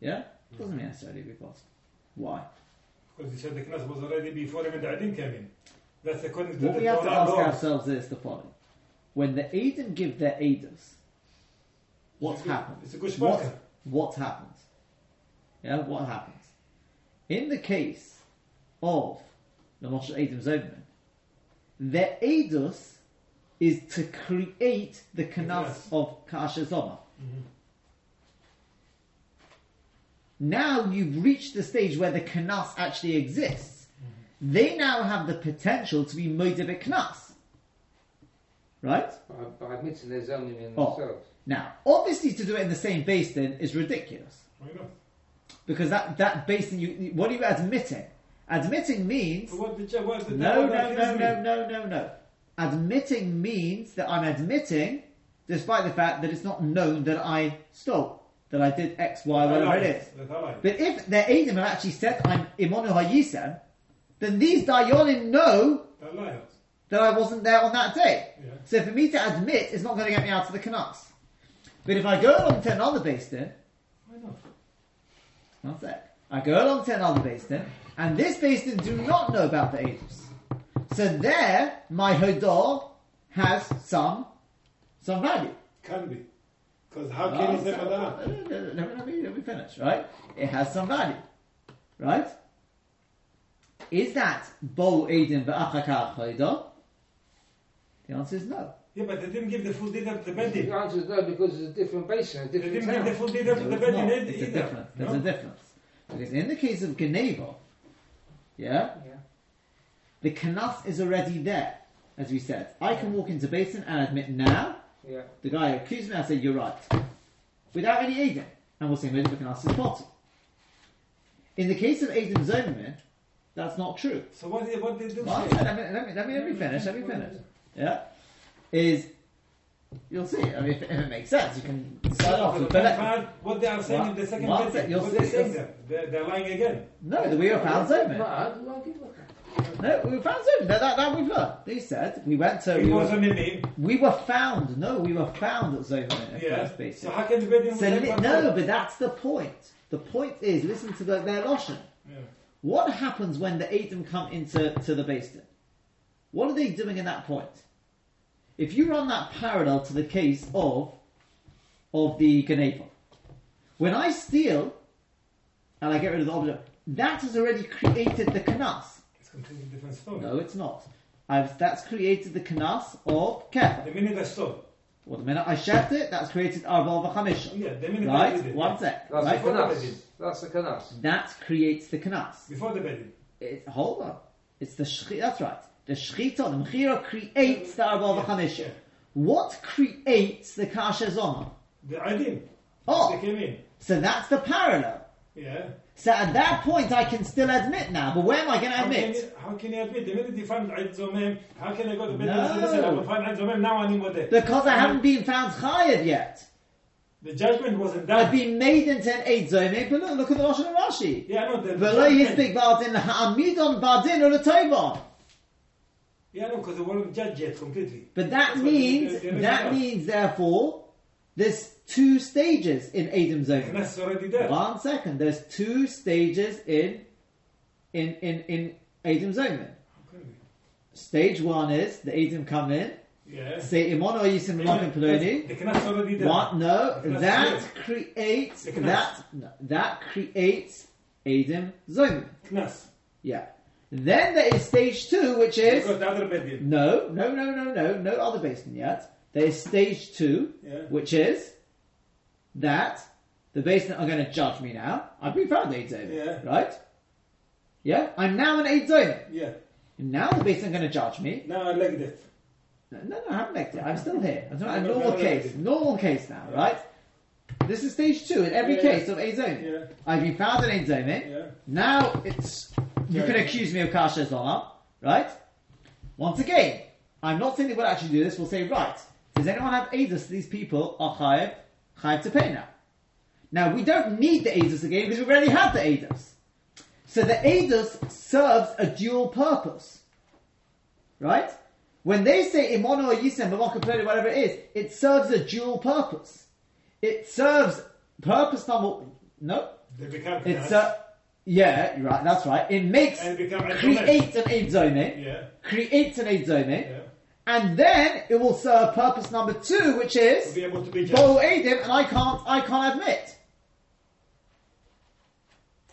Speaker 1: Yeah? Doesn't mean necessarily be bottom. Why?
Speaker 3: Because he said the knas was already before even the Adin came in. That's according to
Speaker 1: What
Speaker 3: the
Speaker 1: we have to ask
Speaker 3: laws.
Speaker 1: ourselves is the following. When the Adam give their Adas, what
Speaker 3: It's good-
Speaker 1: happens?
Speaker 3: it's a good
Speaker 1: what, what happens? Yeah, what happens? In the case of the Moshe Edom Zobman, their edus is to create the kanas
Speaker 3: Yes.
Speaker 1: of Kasha Zoma. Mm-hmm. Now you've reached the stage where the kanas actually exists. Mm-hmm. They now have the potential to be moidivik kanas. Right?
Speaker 2: By, by admitting there's only in
Speaker 1: Oh.
Speaker 2: themselves.
Speaker 1: Now, obviously to do it in the same basin is ridiculous.
Speaker 3: Why not?
Speaker 1: Because that, that basin, you, what are you admitting? Admitting means
Speaker 3: what the what the
Speaker 1: No, no, no, no, no, no, no. Admitting means that I'm admitting, despite the fact that it's not known that I stole, that I did X, Y, whatever it is.
Speaker 3: That I lied.
Speaker 1: But if their Adim have actually said I'm Imonu HaYisem, then these Dayonim know
Speaker 3: That
Speaker 1: I wasn't there on that day.
Speaker 3: Yeah.
Speaker 1: So for me to admit is not going to get me out of the Canucks. But if I go along to another base then.
Speaker 3: Why not?
Speaker 1: One sec. I go along to another basin, and this basin do not know about the Aegis. So there, my Hodor has some some value.
Speaker 3: Can be. Because how can
Speaker 1: Oh,
Speaker 3: you say
Speaker 1: that?
Speaker 3: Madara?
Speaker 1: let, me, let, me, let me finish, right? It has some value, right? Is that Bo Adim V'achakar Hodor? The answer is no.
Speaker 3: Yeah, but they didn't give the full detail to the
Speaker 2: The answer is no because it's a different basin, a different
Speaker 3: They
Speaker 2: different
Speaker 3: didn't give the
Speaker 2: town.
Speaker 3: full detail to
Speaker 1: No,
Speaker 3: the
Speaker 1: it's
Speaker 3: Bedin
Speaker 1: not.
Speaker 3: either.
Speaker 1: It's a difference. There's
Speaker 3: No?
Speaker 1: a difference. Because in the case of Geneva, yeah,
Speaker 2: Yeah.
Speaker 1: the Kanas is already there, as we said. I can walk into basin and admit now,
Speaker 2: Yeah.
Speaker 1: the guy accused me, I said, you're right. Without any Aiden. And we'll say, maybe the Kanas is bottom. In the case of Aiden Zomerman, that's not true.
Speaker 3: So what did what did they do?
Speaker 1: Well,
Speaker 3: say?
Speaker 1: let, me, let, me, let, me, let me finish, let me finish. Yeah? Is, you'll see, I mean, if, [LAUGHS] if it makes sense, you can start
Speaker 3: So
Speaker 1: after.
Speaker 3: the
Speaker 1: But let,
Speaker 3: what they are saying
Speaker 1: One-
Speaker 3: in the second
Speaker 1: one
Speaker 3: Bedin,
Speaker 1: you'll
Speaker 3: what
Speaker 1: see-
Speaker 3: they saying
Speaker 1: you'll-
Speaker 3: there? They're, they're lying again.
Speaker 1: no, the wheel found Zomerman.
Speaker 2: Bad, well, give a-
Speaker 1: No, we found Zomerman. That, that, that we've learned. They said, we went to,
Speaker 3: It
Speaker 1: we were,
Speaker 3: wasn't a name.
Speaker 1: we were found, no, we were found at Zomerman at
Speaker 3: Yeah.
Speaker 1: first basis.
Speaker 3: So how can the Bedin
Speaker 1: So li- no, but that's the point. The point is, listen to the, their Loshen.
Speaker 3: Yeah.
Speaker 1: What happens when the Edom come into to the basin? What are they doing in that point? If you run that parallel to the case of of the Geneva, when I steal and I get rid of the object, that has already created the kanas.
Speaker 3: It's completely different story.
Speaker 1: No, it's not. I've, that's created the kanas of Kefa.
Speaker 3: The minute I stole.
Speaker 1: Well, the minute I shaft it, that's created Arval V'chamisha.
Speaker 3: Oh, yeah, the minute I did
Speaker 1: Right?
Speaker 3: it.
Speaker 1: One
Speaker 3: yeah.
Speaker 1: sec.
Speaker 2: That's
Speaker 1: Right?
Speaker 2: the
Speaker 3: Before the
Speaker 2: canas.
Speaker 3: Bedin.
Speaker 2: That's the canas.
Speaker 1: That creates the kanas.
Speaker 3: Before the Bedin.
Speaker 1: It, hold on. It's the shchi, that's right. The shchita, the mechira creates the arba
Speaker 3: Yeah,
Speaker 1: v'chamisha. What creates the kasha zoma?
Speaker 3: The Adim.
Speaker 1: Oh.
Speaker 3: They came in.
Speaker 1: So that's the parallel.
Speaker 3: Yeah.
Speaker 1: So at that point I can still admit now, but where am I going to
Speaker 3: How can,
Speaker 1: admit?
Speaker 3: you, how can you admit? The minute you find Eid Zomem, how can I go to Bedin
Speaker 1: No.
Speaker 3: and say, listen, I'm find Eid Zomem, now I need more day.
Speaker 1: Because I haven't been found chayav yet.
Speaker 3: The judgment wasn't done.
Speaker 1: I've been made into an eight zone, but look, look at the Rosh and Rashi.
Speaker 3: Yeah, I know. The, judgment-
Speaker 1: yisbik ba'adin ha'amidon ba'adin or the l'toivon.
Speaker 3: Yeah, know, because they weren't judged yet completely.
Speaker 1: But that
Speaker 3: That's
Speaker 1: means,
Speaker 3: the- the- the
Speaker 1: that means therefore, there's two stages in Adam zone.
Speaker 3: That's already there.
Speaker 1: One second. There's two stages in in in in Adam Zoman.
Speaker 3: Okay.
Speaker 1: Stage one is the Adam come in,
Speaker 3: Yeah.
Speaker 1: say Imon or Yisim Malachim
Speaker 3: The
Speaker 1: Peloni.
Speaker 3: Knat's already there.
Speaker 1: What? No, that creates that no, that creates Adam Zoman.
Speaker 3: Knas.
Speaker 1: Yeah. Then there is stage two, which is
Speaker 3: Because the other Bedin.
Speaker 1: no, no, no, no, no, no other basin yet. There is stage two,
Speaker 3: Yeah.
Speaker 1: which is that the basin are going to judge me now. I've been found eight
Speaker 3: Yeah.
Speaker 1: right? Yeah, I'm now an eight.
Speaker 3: Yeah.
Speaker 1: Now the basin are going to judge me.
Speaker 3: Now I like that.
Speaker 1: No, no, I haven't licked it. I'm still here. I'm talking about a
Speaker 3: No, no,
Speaker 1: normal
Speaker 3: no, no,
Speaker 1: case. Normal case now,
Speaker 3: Yeah.
Speaker 1: right? This is stage two in every
Speaker 3: Yeah.
Speaker 1: case of eight zoning.
Speaker 3: Yeah.
Speaker 1: I've been found an eight zoning. Eh?
Speaker 3: Yeah.
Speaker 1: Now it's you
Speaker 3: Yeah.
Speaker 1: can accuse me of kasha zoma, right? Once again, I'm not saying they will actually do this. We'll say, right, does anyone have Aedus? These people are chayiv, chayiv to pay now. Now we don't need the Aedus again because we already have the Aedus. So the Aedus serves a dual purpose, right? When they say imono or yisem, Mavaka whatever it is, it serves a dual purpose. It serves purpose number no,
Speaker 3: They become
Speaker 1: it's
Speaker 3: Knas.
Speaker 1: uh, yeah, you're right. That's right. It makes
Speaker 3: And become
Speaker 1: creates an aid zoning,
Speaker 3: Yeah.
Speaker 1: creates an aid zoning,
Speaker 3: Yeah.
Speaker 1: and then it will serve purpose number two, which
Speaker 3: To
Speaker 1: is
Speaker 3: be able to be
Speaker 1: Bo
Speaker 3: judged.
Speaker 1: Adim, and I can't, I can't admit.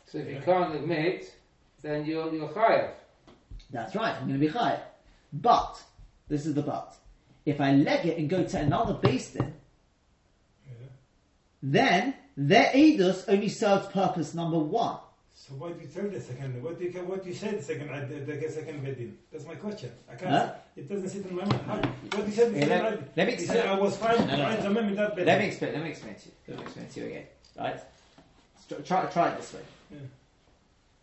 Speaker 2: So if you can't admit, then you're you're chayav.
Speaker 1: That's right, I'm going to be higher. But, this is the but. If I leg it and go to another basin, then their edus only serves purpose number one.
Speaker 3: So why do you tell the second? What do you what do you say the second uh, the, the second bedin? That's my question. I can't.
Speaker 1: Huh?
Speaker 3: It doesn't sit in my mind. How, what you said? The
Speaker 1: Yeah,
Speaker 3: second
Speaker 1: let-
Speaker 3: ad-
Speaker 1: let me explain-
Speaker 3: I was fine.
Speaker 1: No, no,
Speaker 3: right,
Speaker 1: no.
Speaker 3: remember that bedin.
Speaker 1: Let me explain. Let me explain to you. Let me explain to you again. Right? Try, try, try it this way.
Speaker 3: Yeah.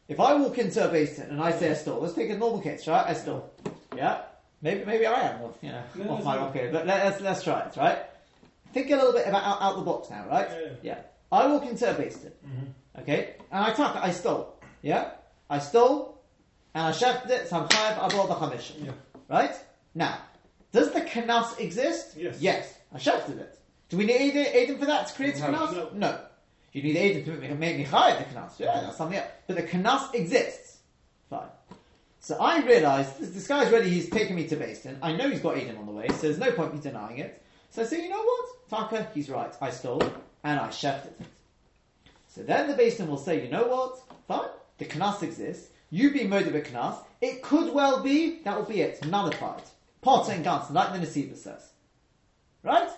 Speaker 1: If I walk into a basin and I say I stole, let's take a normal case, right? I stole. Yeah? Maybe maybe I am off, you know,
Speaker 3: No,
Speaker 1: off my
Speaker 3: not.
Speaker 1: But let, let's let's try it, right? Think a little bit about out, out the box now, right?
Speaker 3: Yeah, yeah.
Speaker 1: I walk into a
Speaker 3: Mhm.
Speaker 1: okay, and I it, I stole. Yeah? I stole and I shafted it, so I'm five above the.
Speaker 3: Yeah.
Speaker 1: Right? Now, does the kanas exist?
Speaker 3: Yes.
Speaker 1: Yes. I shafted it. Do we need Aiden, for that to create a
Speaker 2: No.
Speaker 3: No.
Speaker 1: You need Aiden to make me, make me hide the kanas. Yeah, that's something else. But the kanas exists. Fine. So I realise this, this guy's ready, he's taking me to Basin. I know he's got Aiden on the way, so there's no point me denying it. So I say, you know what? Tucker, he's right. I stole and I shafted it. So then the Basin will say, you know what? Fine. The Knas exists. You be murdered with Knas. It could well be, that will be it. Nullified. Potter and Ganson, like the Nasiba says. Right?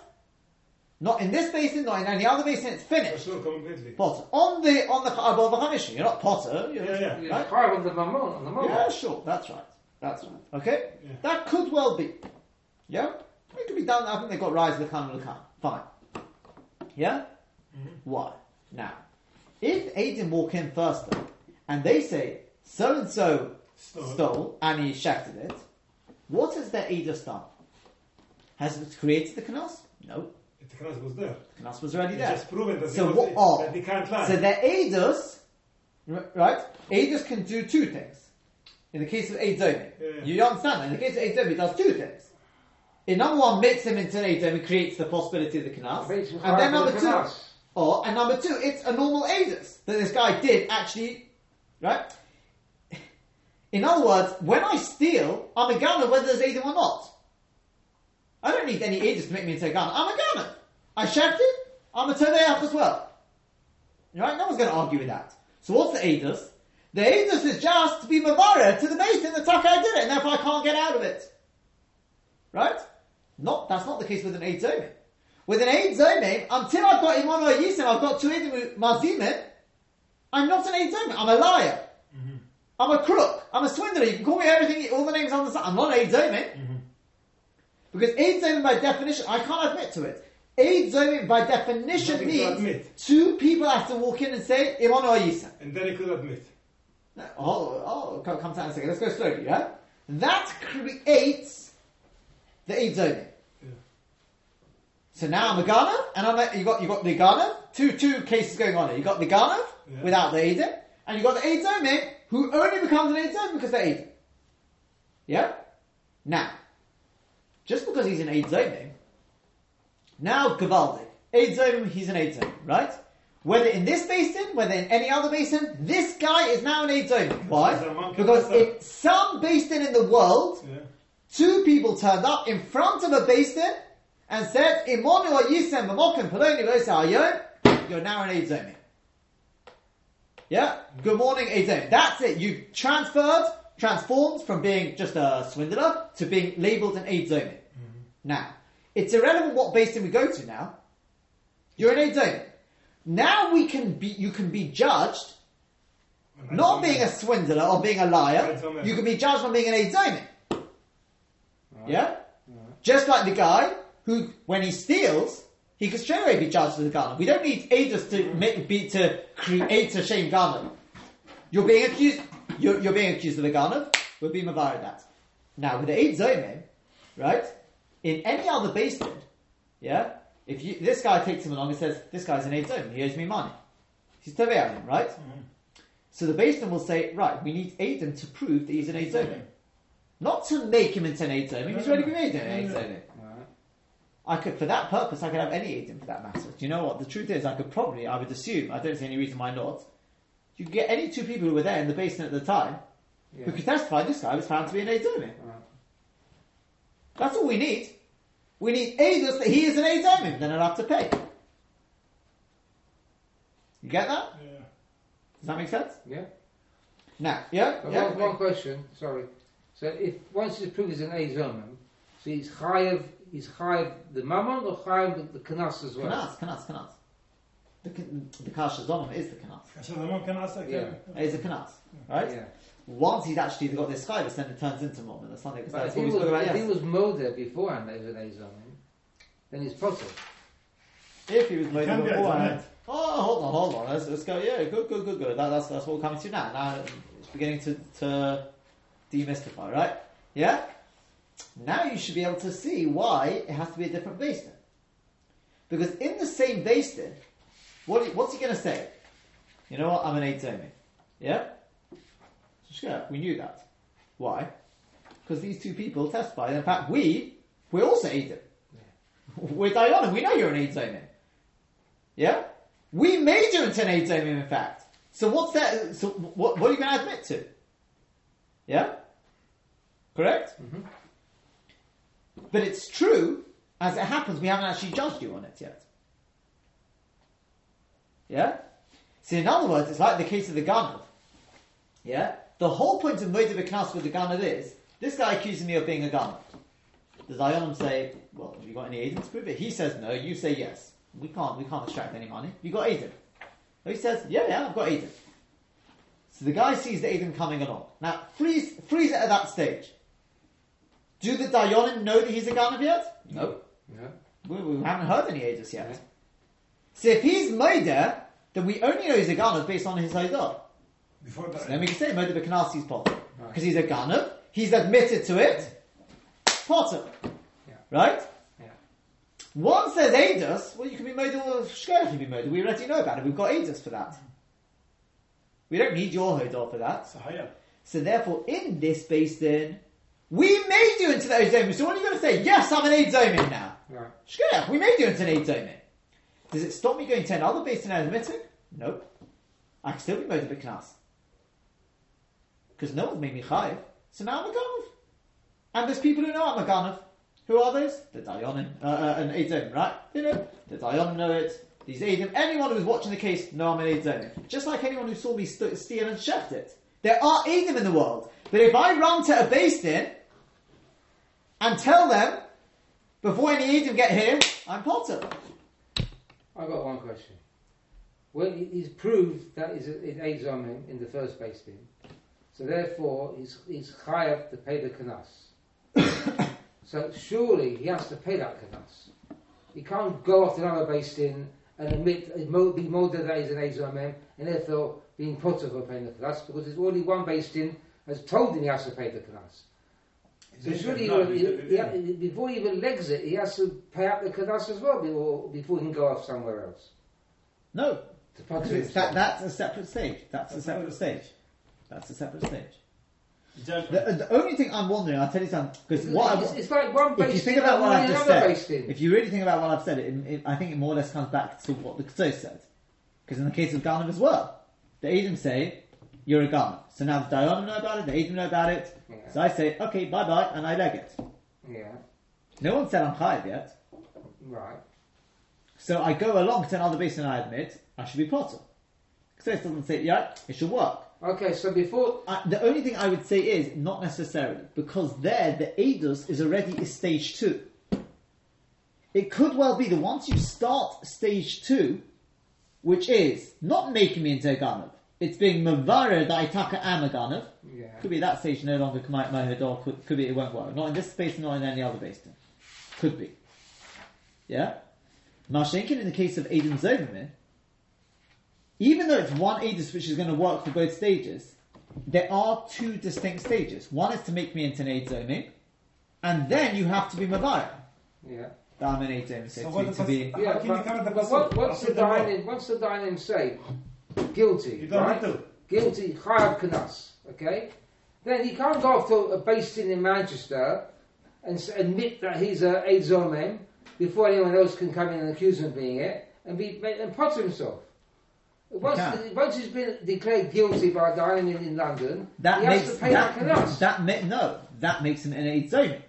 Speaker 1: Not in this basin, not in any other basin, it's finished.
Speaker 3: sure, completely.
Speaker 1: Potter. On the, on the Abba Hamisha. You're not Potter. You're,
Speaker 3: Yeah, yeah.
Speaker 2: You're
Speaker 1: Right?
Speaker 2: chayav on the mamon on the mamon.
Speaker 1: Yeah, sure. That's right. That's right. Okay?
Speaker 3: Yeah.
Speaker 1: That could well be. Yeah? It could be done. I think they've got rise of the Khan and the Khan. Fine. Yeah?
Speaker 3: Mhm.
Speaker 1: Why? Now, if Aiden walk in first though, and they say, so and so
Speaker 3: Stole.
Speaker 1: and he shafted it, what has their Aida done? Has it created the Knas? No.
Speaker 3: The Knas was there.
Speaker 1: The Knas was already
Speaker 3: He
Speaker 1: there.
Speaker 3: just proven that,
Speaker 1: So
Speaker 3: was,
Speaker 1: what- oh.
Speaker 3: that he can't lie.
Speaker 1: So their Eidos, right? Eidos can do two things. In the case of Eidomi.
Speaker 3: Yeah.
Speaker 1: You understand that? In the case of Eidomi, it does two things. In number one, makes him into an and creates the possibility of the Knas. And then number
Speaker 2: the
Speaker 1: two,
Speaker 2: kanas.
Speaker 1: or, and number two, it's a normal Eidos that this guy did actually, right? In other words, when I steal, I'm a gunner whether there's Eidim or not. I don't need any Eidos to make me into a gunner. I'm a gunner. I shafted, I'm a Todeach as well. Right? No one's going to argue with that. So what's the Eidos? The Eidos is just to be Mavara to the base in the Taka I did it, and therefore I can't get out of it. Right? Not, that's not the case with an Eid Zomim. With an Eid Zomim, until I've got Imam or Yisem, I've got two Eidim Mazimim, I'm not an Eid Zomim, I'm a liar.
Speaker 3: Mhm.
Speaker 1: I'm a crook. I'm a swindler. You can call me everything, all the names on the side. I'm not an Eid Zomim.
Speaker 3: Mhm.
Speaker 1: Because Eid Zomim by definition, I can't admit to it. Eid Zomim by definition
Speaker 3: Nothing
Speaker 1: means
Speaker 3: admit.
Speaker 1: two people have to walk in and say, Imam or Yisem.
Speaker 3: And then he could admit.
Speaker 1: No, oh, oh, come, come down a second. Let's go slowly, yeah? That creates the Eid Zomim.
Speaker 3: Yeah.
Speaker 1: So now I'm a Ghana, and I'm a, you got you got the Ghana, two two cases going on here. You got the Ghana
Speaker 3: Yeah.
Speaker 1: without the Eidim, and you got the Eid Zomim who only becomes an Eid Zomim because they're Eidim. Yeah? Now, just because he's an Eid Zomim, eh? now Gavaldi, Eid Zomim, he's an Eid Zomim, right? Whether in this basin, whether in any other basin, this guy is now an Eid Zomim. Why?
Speaker 3: He's a monkey
Speaker 1: Because in some basin in the world,
Speaker 3: Yeah.
Speaker 1: Two people turned up in front of a basin and said, Imonu Yisem Mamokim Poloni Ayom, you're now an Eid Zomi. Yeah? Good morning, Eid Zomi. That's it. You've transferred, transformed from being just a swindler to being labelled an Eid Zomi. Now, it's irrelevant what basin we go to now. You're an Eid Zomi. Now we can be, you can be judged not being a swindler or being a liar, you can be judged on being an Eid Zomi. Yeah? Just like the guy who, when he steals, he could straight away be judged as the gunner. We don't need Aiders to make, be, to create a shame gunner. You're being accused, you're, you're being accused of a gunner, we'll be mavar that. Now, with the Eid Zomim, right, in any other basin, yeah, if you, this guy takes him along and says, this guy's an Eid Zomim, he owes me money. He's Toveyanim, right? Mm-hmm. So the basin will say, right, we need Aiden to prove that he's an Eid Zomim. Not to make him into an Eid Zomim, he's already been made an Eid Zomim. I could, for that purpose, I could have any Aiden for that matter. Do you know what? The truth is, I could probably, I would assume, I don't see any reason why not. You could get any two people who were there in the basement at the time who could testify this guy was found to be an Aiden. That's all we need. We need Eidos that he is an Eidomim, then I'll have to pay. You get that?
Speaker 3: Yeah.
Speaker 1: Does that make sense?
Speaker 2: Yeah.
Speaker 1: Now, yeah? Yeah?
Speaker 2: one, one question, sorry. So if once he's approved as an A zoman, so he's chayev, he's chayev the mammon or chayev the, the kanas as well.
Speaker 1: Kanas, kanas, kanas. The the kasha domim is the kanas.
Speaker 3: So the mom kanas, okay.
Speaker 2: yeah,
Speaker 1: is a kanas, right?
Speaker 2: Yeah.
Speaker 1: Once he's actually got this chayev, then it turns into mom, and that's something. That's what we spoke about.
Speaker 2: If yes.
Speaker 1: he
Speaker 2: was moder beforehand as an A's Roman, then he's possible.
Speaker 1: If he was
Speaker 3: moder
Speaker 1: beforehand. Oh, hold on, hold on. Let's, let's go. Yeah, good, good, good, good. That, that's that's what we're coming to now. Now it's beginning to, to demystify, right? Yeah. Now you should be able to see why it has to be a different base then. Because in the same base then, what, what's he going to say? You know what? I'm an eight zomi. Yeah. So sure, we knew that. Why? Because these two people testified. In fact, we we're also eight. We're Dayanim. We know you're an eight zomi. Yeah? We made you into an eight zomim, in fact. So what's that? So what, what are you going to admit to? Yeah? Correct?
Speaker 2: Mhm.
Speaker 1: But it's true, as it happens, we haven't actually judged you on it yet. Yeah? See, in other words, it's like the case of the Ganav. Yeah? The whole point of Moed Knas with the Ganav is, this guy accuses me of being a Ganav. Dayanim say, well, have you got any agents to prove it? He says no, you say yes. We can't, we can't extract any money. You got Aiden. He says, yeah, yeah, I've got Aiden. So the guy sees the Aiden coming along. Now, freeze, freeze it at that stage. Do the Dayanim know that he's a Ganav yet? No.
Speaker 2: Yeah.
Speaker 1: We, we haven't heard any Aegis yet.
Speaker 2: Yeah.
Speaker 1: So if he's Moeder, then we only know he's a Ganav based on his Haidah.
Speaker 3: Before that.
Speaker 1: So then we can say Moeder Bekanasi's Potter. Because he's a Ganav, he's admitted to it, Potter.
Speaker 2: Yeah.
Speaker 1: Right?
Speaker 2: Yeah.
Speaker 1: One says Aedis, well you can be Moeder or Shker can be Moeder. We already know about it. We've got Aedis for that. We don't need your hodor for that. So therefore, in this space then, we made you into the Ozomin. So what are you going to say? Yes, I'm an Ozomin now.
Speaker 2: Right.
Speaker 1: Shkirach, we made you into an Ozomin. Does it stop me going to another base in Adamitic? Nope. I can still be made a bit knas. Because no one's made me chayiv. So now I'm a ganav, And there's people who know I'm a ganov. Who are those? The Dayanim, uh, uh, an Edom, right? You know, the Dayanim know it, these Eidim, anyone who's watching the case, know I'm an. Just like anyone who saw me st- steal and chef it. There are Eidim in the world. But if I run to a base din and tell them, before any Eidim get here, I'm Potter.
Speaker 2: I've got one question. Well, he's proved that he's in Azomim in the first base. So therefore, he's, he's chayav to pay the kanas. [COUGHS] so surely he has to pay that kanas. He can't go off to another base team and admit, mo- be molded that he's an Azomim and therefore being put of paying the kanas because there's only one based in has told him he has to pay the kanas. So surely,
Speaker 3: No,
Speaker 2: he,
Speaker 3: he-
Speaker 2: he, he, before he even legs it, he has to pay out the kanas as well before, before he can go off somewhere else.
Speaker 1: No,
Speaker 2: To put
Speaker 1: because it's that, that's a separate stage. That's a separate stage. That's a separate stage.
Speaker 3: Judgment.
Speaker 1: The, the only thing I'm wondering, I'll tell you something, because what I,
Speaker 2: it's, it's like one
Speaker 1: if you think about what I've just said, if you really think about what I've said, it, it, I think it more or less comes back to what the Ketzos said. Because in the case of Ganav as well, the Edom say, you're a Ganav. So now the Dayanim know about it, the Edom know about it.
Speaker 2: Yeah.
Speaker 1: So I say, okay, bye bye, and I leg it.
Speaker 2: Yeah,
Speaker 1: No one said I'm Chayiv yet.
Speaker 2: right.
Speaker 1: So I go along to another base and I admit, I should be Potter. Ketzos doesn't say, yeah, it should work.
Speaker 2: Okay, so before
Speaker 1: Uh, the only thing I would say is not necessarily because there the Eidos is already a stage two. It could well be that once you start stage two, which is not making me into a Ganav, it's being Mavara that I taka am a Ganav.
Speaker 2: yeah,
Speaker 1: Could be that stage no longer my, my Hadar, could, could be it won't work. Not in this space, not in any other base. Could be. Yeah? Mashenkin in the case of Aiden Zoverman, even though it's one Aedis which is going to work for both stages, there are two distinct stages. One is to make me into an Aid Zomi, and then you have to be Mavara.
Speaker 2: yeah,
Speaker 1: That I'm an Aid Zomi, so,
Speaker 3: So
Speaker 1: to,
Speaker 3: what
Speaker 1: to
Speaker 3: does-
Speaker 1: be.
Speaker 3: How
Speaker 2: yeah.
Speaker 3: can
Speaker 2: But,
Speaker 3: the
Speaker 2: but what, what's the
Speaker 3: After the law.
Speaker 2: dining? What's the dining say? Guilty,
Speaker 3: You don't
Speaker 2: right?
Speaker 3: need to.
Speaker 2: Guilty, chayav kanas. Okay, then he can't go off to a base in in Manchester and admit that he's an a Eidzomem before anyone else can come in and accuse him of being it and be and potter himself. Once,
Speaker 1: can't.
Speaker 2: once he's been declared guilty by dining in, in London,
Speaker 1: That
Speaker 2: he
Speaker 1: makes
Speaker 2: has to pay that,
Speaker 1: that,
Speaker 2: kanas.
Speaker 1: that ma- no, that makes him an Aid Zomi.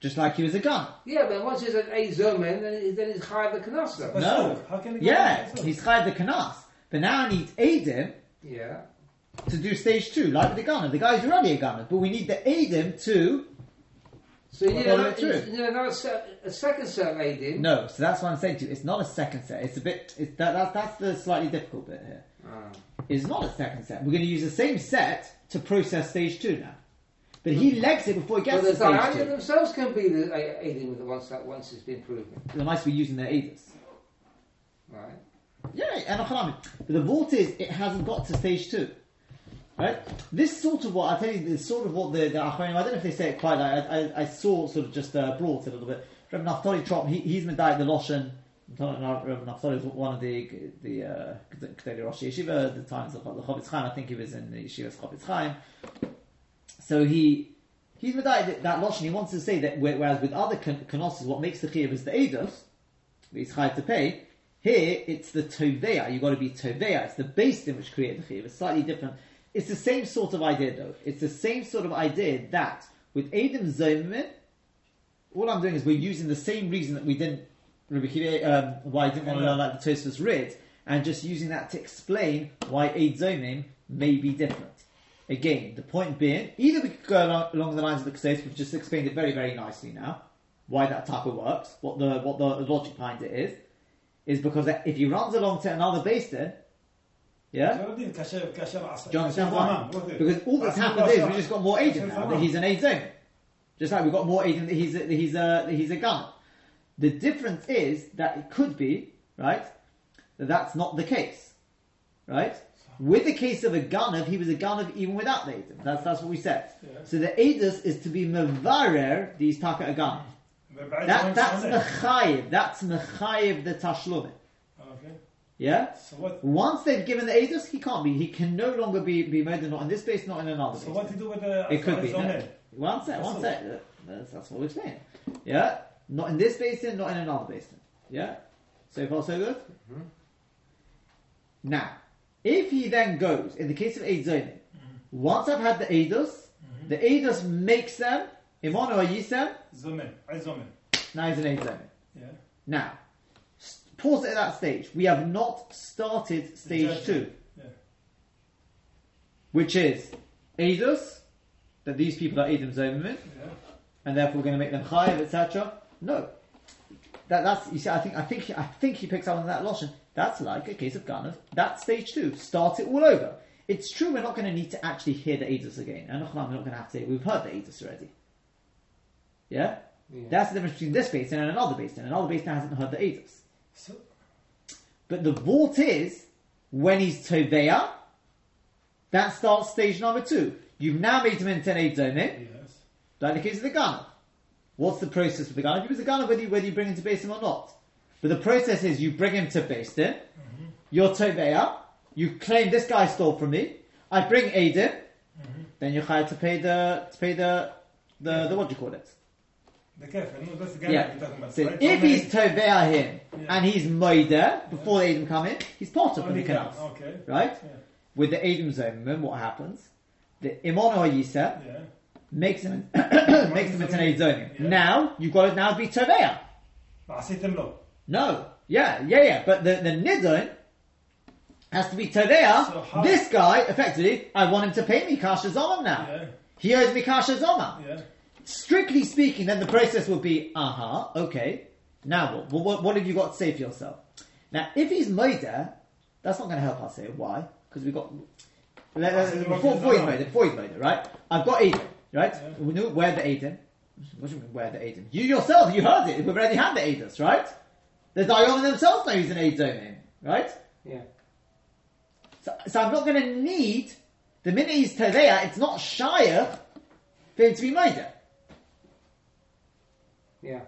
Speaker 1: just like he was a gun.
Speaker 2: Yeah, but once he's an eight zomen, then, then he's chayav the kanas. though.
Speaker 1: No.
Speaker 3: how can he
Speaker 1: Yeah,
Speaker 3: get
Speaker 1: he's chayav the kanas, but now I need Adim
Speaker 2: Yeah.
Speaker 1: to do stage two, like with the gunner. The guy's already a gunner, but we need the Adim to
Speaker 2: So you another,
Speaker 1: it
Speaker 2: you need another set, a second set of
Speaker 1: no. So that's what I'm saying to you. It's not a second set. It's a bit. It's that, that that's the slightly difficult bit here.
Speaker 2: Ah.
Speaker 1: It's not a second set. We're going to use the same set to process stage two now, but he legs it before he gets
Speaker 2: the
Speaker 1: to stage
Speaker 2: Dayanim
Speaker 1: two.
Speaker 2: themselves can be the eidim with the once that once it's been proven,
Speaker 1: They might be using their Adis.
Speaker 2: right?
Speaker 1: Yeah, and But the vault is, it hasn't got to stage two. Right? This sort of what, I tell you, this sort of what the, the Acharonim, I don't know if they say it quite like, I, I, I saw sort of just uh, brought a little bit. Rabbi Naftali Trop, he, he's Medayik the Loshen, Rabbi Naftali was one of the, the, uh, Rosh Yeshiva at the times of the Chofetz Chaim, I think he was in the Yeshiva's Chofetz Chaim. So he, he's Medayik that, Loshen, he wants to say that whereas with other Knossos, what makes the Chiyuv is the Eidos, he's high to pay. Here, it's the Tovea. You've got to be Tovea. It's the base in which created the Chiyuv. It's slightly different. It's the same sort of idea, though. It's the same sort of idea that with Adam Zomin, all I'm doing is we're using the same reason that we didn't, um, why I didn't want to learn like the Tosfos Rid, and just using that to explain why Eid Zomim may be different. Again, the point being, either we could go along, along the lines of the Ketzos, we've just explained it very, very nicely now, why that type of works, what the what the logic behind it is, is because if he runs along to another basin, yeah? Do you understand why? Because all that's happened is we've just got more agent now that he's an agent. Just like we've got more agent that he's a, he's a, he's a gun. The difference is that it could be, right, that that's not the case. Right? With the case of a ganav, he was a ganav even without the agent. That's, that's what we said.
Speaker 3: Yeah.
Speaker 1: So the agent is to be mevarer these taka a That, that's mechayiv. That's mechayiv the tashlumin.
Speaker 3: Okay.
Speaker 1: Yeah?
Speaker 3: So what?
Speaker 1: Once they've given the Adus, he can't be. He can no longer be, be murdered, not in this base, not in another
Speaker 3: So
Speaker 1: base.
Speaker 3: what to do with the?
Speaker 1: It could be. No.
Speaker 3: Zomer?
Speaker 1: One sec, one
Speaker 3: That's
Speaker 1: sec. That's, that's what we're saying. Yeah? Not in this basin, not in another basin. Yeah? So far, so good? Mm-hmm. Now, if he then goes, in the case of Eid Zonin, mm-hmm. once I've had the Eidos, mm-hmm. the Eidos makes them, Imon or Yisem,
Speaker 3: Zomer. I zomer.
Speaker 1: now he's an Eid Zonin.
Speaker 3: Yeah.
Speaker 1: Now, s- pause at that stage. We have not started stage two,
Speaker 3: Yeah.
Speaker 1: which is Eidos, that these people are Eidim Zonin,
Speaker 3: Yeah.
Speaker 1: and therefore we're going to make them chayiv, etc. No, that, that's you see. I think I think I think he picks up on that lotion. That's like a case of Ganav. That's stage two. Start it all over. It's true. We're not going to need to actually hear the Eidos again, and we're not going to have to. We've heard the Eidos already. Yeah?
Speaker 2: Yeah.
Speaker 1: that's the difference between this basin and another basin. Another basin hasn't heard the Eidos.
Speaker 3: So
Speaker 1: But the vault is when he's Tovea. That starts stage number two. You've now made him into an Eidomit.
Speaker 3: yes.
Speaker 1: Like the case of the gunner. What's the process with the gunner? If he was a gunner, whether you, whether you bring him to Basin or not. But the process is you bring him to Basin, mm-hmm. you're Toveya, you claim this guy stole from me, I bring Aiden, mm-hmm. then you're hired to pay the, to pay the, the, the what do you call it? yeah. So
Speaker 3: right?
Speaker 1: if he's tovea him
Speaker 3: yeah.
Speaker 1: and he's moida before yeah. the Edom come in, he's part of the kanas.
Speaker 3: Okay.
Speaker 1: Right?
Speaker 3: Yeah.
Speaker 1: With the Adam zomim, what happens? The imono or
Speaker 3: yeah.
Speaker 1: makes him [COUGHS] makes him into an zomim. Now you've got it. Now be
Speaker 3: tovea.
Speaker 1: No. Yeah. Yeah. Yeah. But the the nidon has to be tovea.
Speaker 3: So
Speaker 1: this guy effectively, I want him to pay me kasha zomim now. He owes me kasha
Speaker 3: zomim.
Speaker 1: Strictly speaking, then the process would be, uh-huh, okay. Now what? What? What have you got to say for yourself? Now, if he's Moida, that's not going to help us here. Why? Because we've got... Let, let-
Speaker 3: the
Speaker 1: before, before he's. Moida, before he's Moida, right? I've got Aiden, right?
Speaker 3: Yeah.
Speaker 1: We knew where the Aiden. What do you mean, where the Aiden? You yourself, you heard it. We've already had the Aidus, right? The Dayanim themselves know he's an Aid right?
Speaker 2: Yeah.
Speaker 1: So, so I'm not going to need the minute he's Tadea, it's not Shire for him to be Moida.
Speaker 2: Yeah.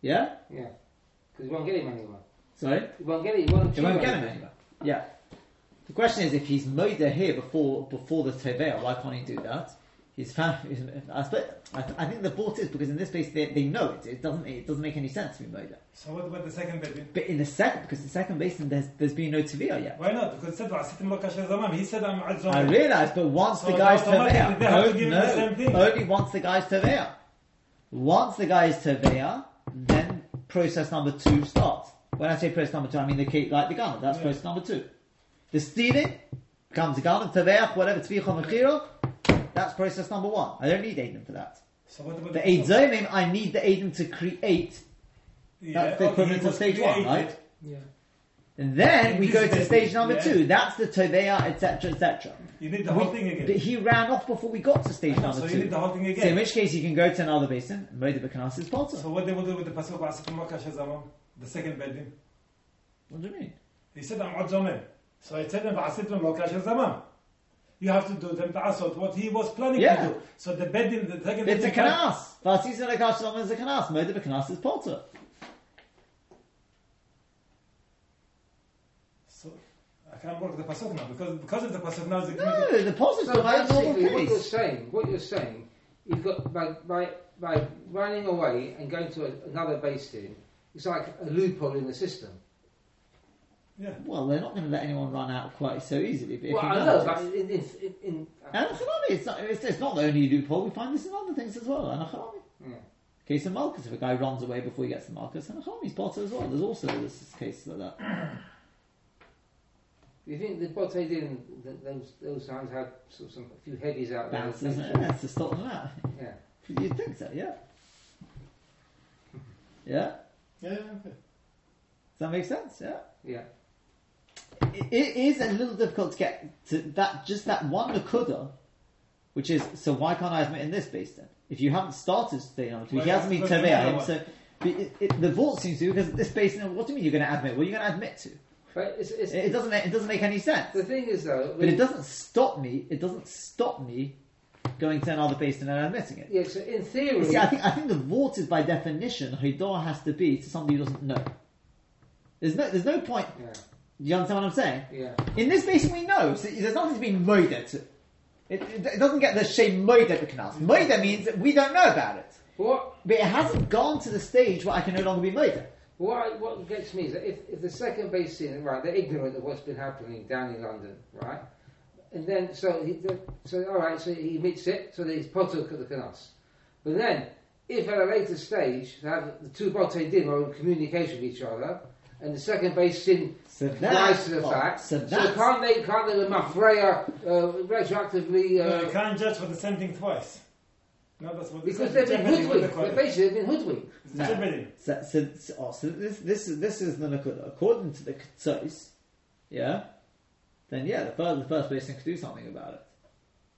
Speaker 1: Yeah?
Speaker 2: Yeah. Because you won't get him anymore.
Speaker 1: Sorry?
Speaker 2: You won't get him. You won't, you
Speaker 1: won't get him anymore. Yeah. The question is, if he's moida here before before the tovea, why can't he do that? He's found. He's, I, suppose, I, th- I, think the bought is because in this case they, they know it. It doesn't. It doesn't make any sense to be moida.
Speaker 3: So what about the second basin?
Speaker 1: But in the second, because the second basin, there's there's been no tovea yet.
Speaker 3: Why not? Because said He said I'm adzom.
Speaker 1: I realize, but once
Speaker 3: so
Speaker 1: the guy's
Speaker 3: tovea, only,
Speaker 1: only once the guy's tovea. Once the guy is Teveya, then process number two starts. When I say process number two, I mean the key, like the garment. That's
Speaker 3: Yeah.
Speaker 1: process number two. The stealing becomes a garment, Teveya, whatever, Tzvicha Mechira, that's process number one. I don't need Aiden for that.
Speaker 3: So what about
Speaker 1: The Eid Zomim, I need the Aiden to create,
Speaker 3: Yeah,
Speaker 1: that's the
Speaker 3: okay,
Speaker 1: equivalent
Speaker 3: it
Speaker 1: to stage one, right?
Speaker 2: Yeah.
Speaker 1: And then we go to stage number
Speaker 3: yeah.
Speaker 1: two. That's the Teveya, etc., etc.
Speaker 3: You need the
Speaker 1: We-
Speaker 3: thing again.
Speaker 1: But he ran off before we got to stage number
Speaker 3: so
Speaker 1: two.
Speaker 3: you need the whole thing
Speaker 1: So in which case you can go to another basin, Moed Bekanas is Potter.
Speaker 3: So what they will do with the pasuk Shazamam, the second bedroom?
Speaker 1: What do you mean?
Speaker 3: He said I'm Zomen. So I tell them Makkah Shazamam. You have to do them ta'asot, what he was planning
Speaker 1: Yeah.
Speaker 3: to do. So the bedroom, the second
Speaker 1: It's a Kanas. Vasisa Lekash Shalom is a Kanas. Moed Bekanas is Potter.
Speaker 3: So I can't work the pasuk now because because of the pasuk now. The
Speaker 1: No, the Potter's
Speaker 2: So
Speaker 1: the right normal
Speaker 2: basically, what you're saying, what you're saying, you've got by by by running away and going to a, another base in, it's like a loophole in the system.
Speaker 3: Yeah.
Speaker 1: Well, they're not going to let anyone run out quite so easily. But if
Speaker 2: well,
Speaker 1: you
Speaker 2: I
Speaker 1: don't,
Speaker 2: know,
Speaker 1: it's-
Speaker 2: but in in, in, in
Speaker 1: it's not, it's, it's not the only loophole. We find this in other things as well. And
Speaker 2: yeah.
Speaker 1: Case of Malchus, if a guy runs away before he gets to Malchus, and Hanami's Potter as well. There's also this case like that.
Speaker 2: You think the Bote did th- those those times had sort of some a few headies out there?
Speaker 1: Bounce, isn't it? Yeah, to stop them out.
Speaker 2: Yeah.
Speaker 1: You'd think so, yeah. [LAUGHS] Yeah?
Speaker 3: Yeah, okay.
Speaker 1: Does that make sense? Yeah.
Speaker 2: Yeah.
Speaker 1: It, it is a little difficult to get to that, just that one Nakuda, which is, so why can't I admit in this base then? If you haven't started state number two,
Speaker 3: Well,
Speaker 1: he hasn't been
Speaker 3: because the other
Speaker 1: so it, it, the vault seems to, be because this base, what do you mean you're going to admit? What are you going to admit to?
Speaker 2: But it's, it's
Speaker 1: It, it doesn't, it doesn't make any sense.
Speaker 2: the thing is though.
Speaker 1: But it doesn't stop me, it doesn't stop me going to another base and admitting it.
Speaker 2: Yeah. So in theory,
Speaker 1: see, I think I think the vault is by definition Hidor has to be to somebody who doesn't know. There's no there's no point.
Speaker 2: yeah,
Speaker 1: You understand what I'm saying?
Speaker 2: yeah.
Speaker 1: In this basin, we know so there's nothing to be moided to. It, it, it doesn't get the shame moided the canals. Moided means that we don't know about it,
Speaker 2: What
Speaker 1: but it hasn't gone to the stage where I can no longer be moided.
Speaker 2: What, I, what gets me is that if, if the second base scene, right, they're ignorant of what's been happening down in London, right? And then, so, he, the, so all right, so he admits it, so that he's potok at the canas. But then, if at a later stage, they have the two bote din are in communication with each other, and the second base sin
Speaker 1: So
Speaker 2: rise to the
Speaker 1: oh,
Speaker 2: fact,
Speaker 1: So
Speaker 2: so, can't they, can't they, with Mafreya, uh, retroactively,
Speaker 3: No, you
Speaker 2: uh,
Speaker 3: can't judge for the same thing twice. No, that's what they
Speaker 2: because
Speaker 3: said.
Speaker 2: they've been
Speaker 3: Generally, what they
Speaker 2: hoodwinked,
Speaker 3: call
Speaker 2: they're
Speaker 3: it.
Speaker 2: basically they've been hoodwinked.
Speaker 3: It's
Speaker 1: No. So, so, so, oh, so this, this is this is the nakuda. According to the Ketzos, yeah, then yeah, the first the first basin could do something about it.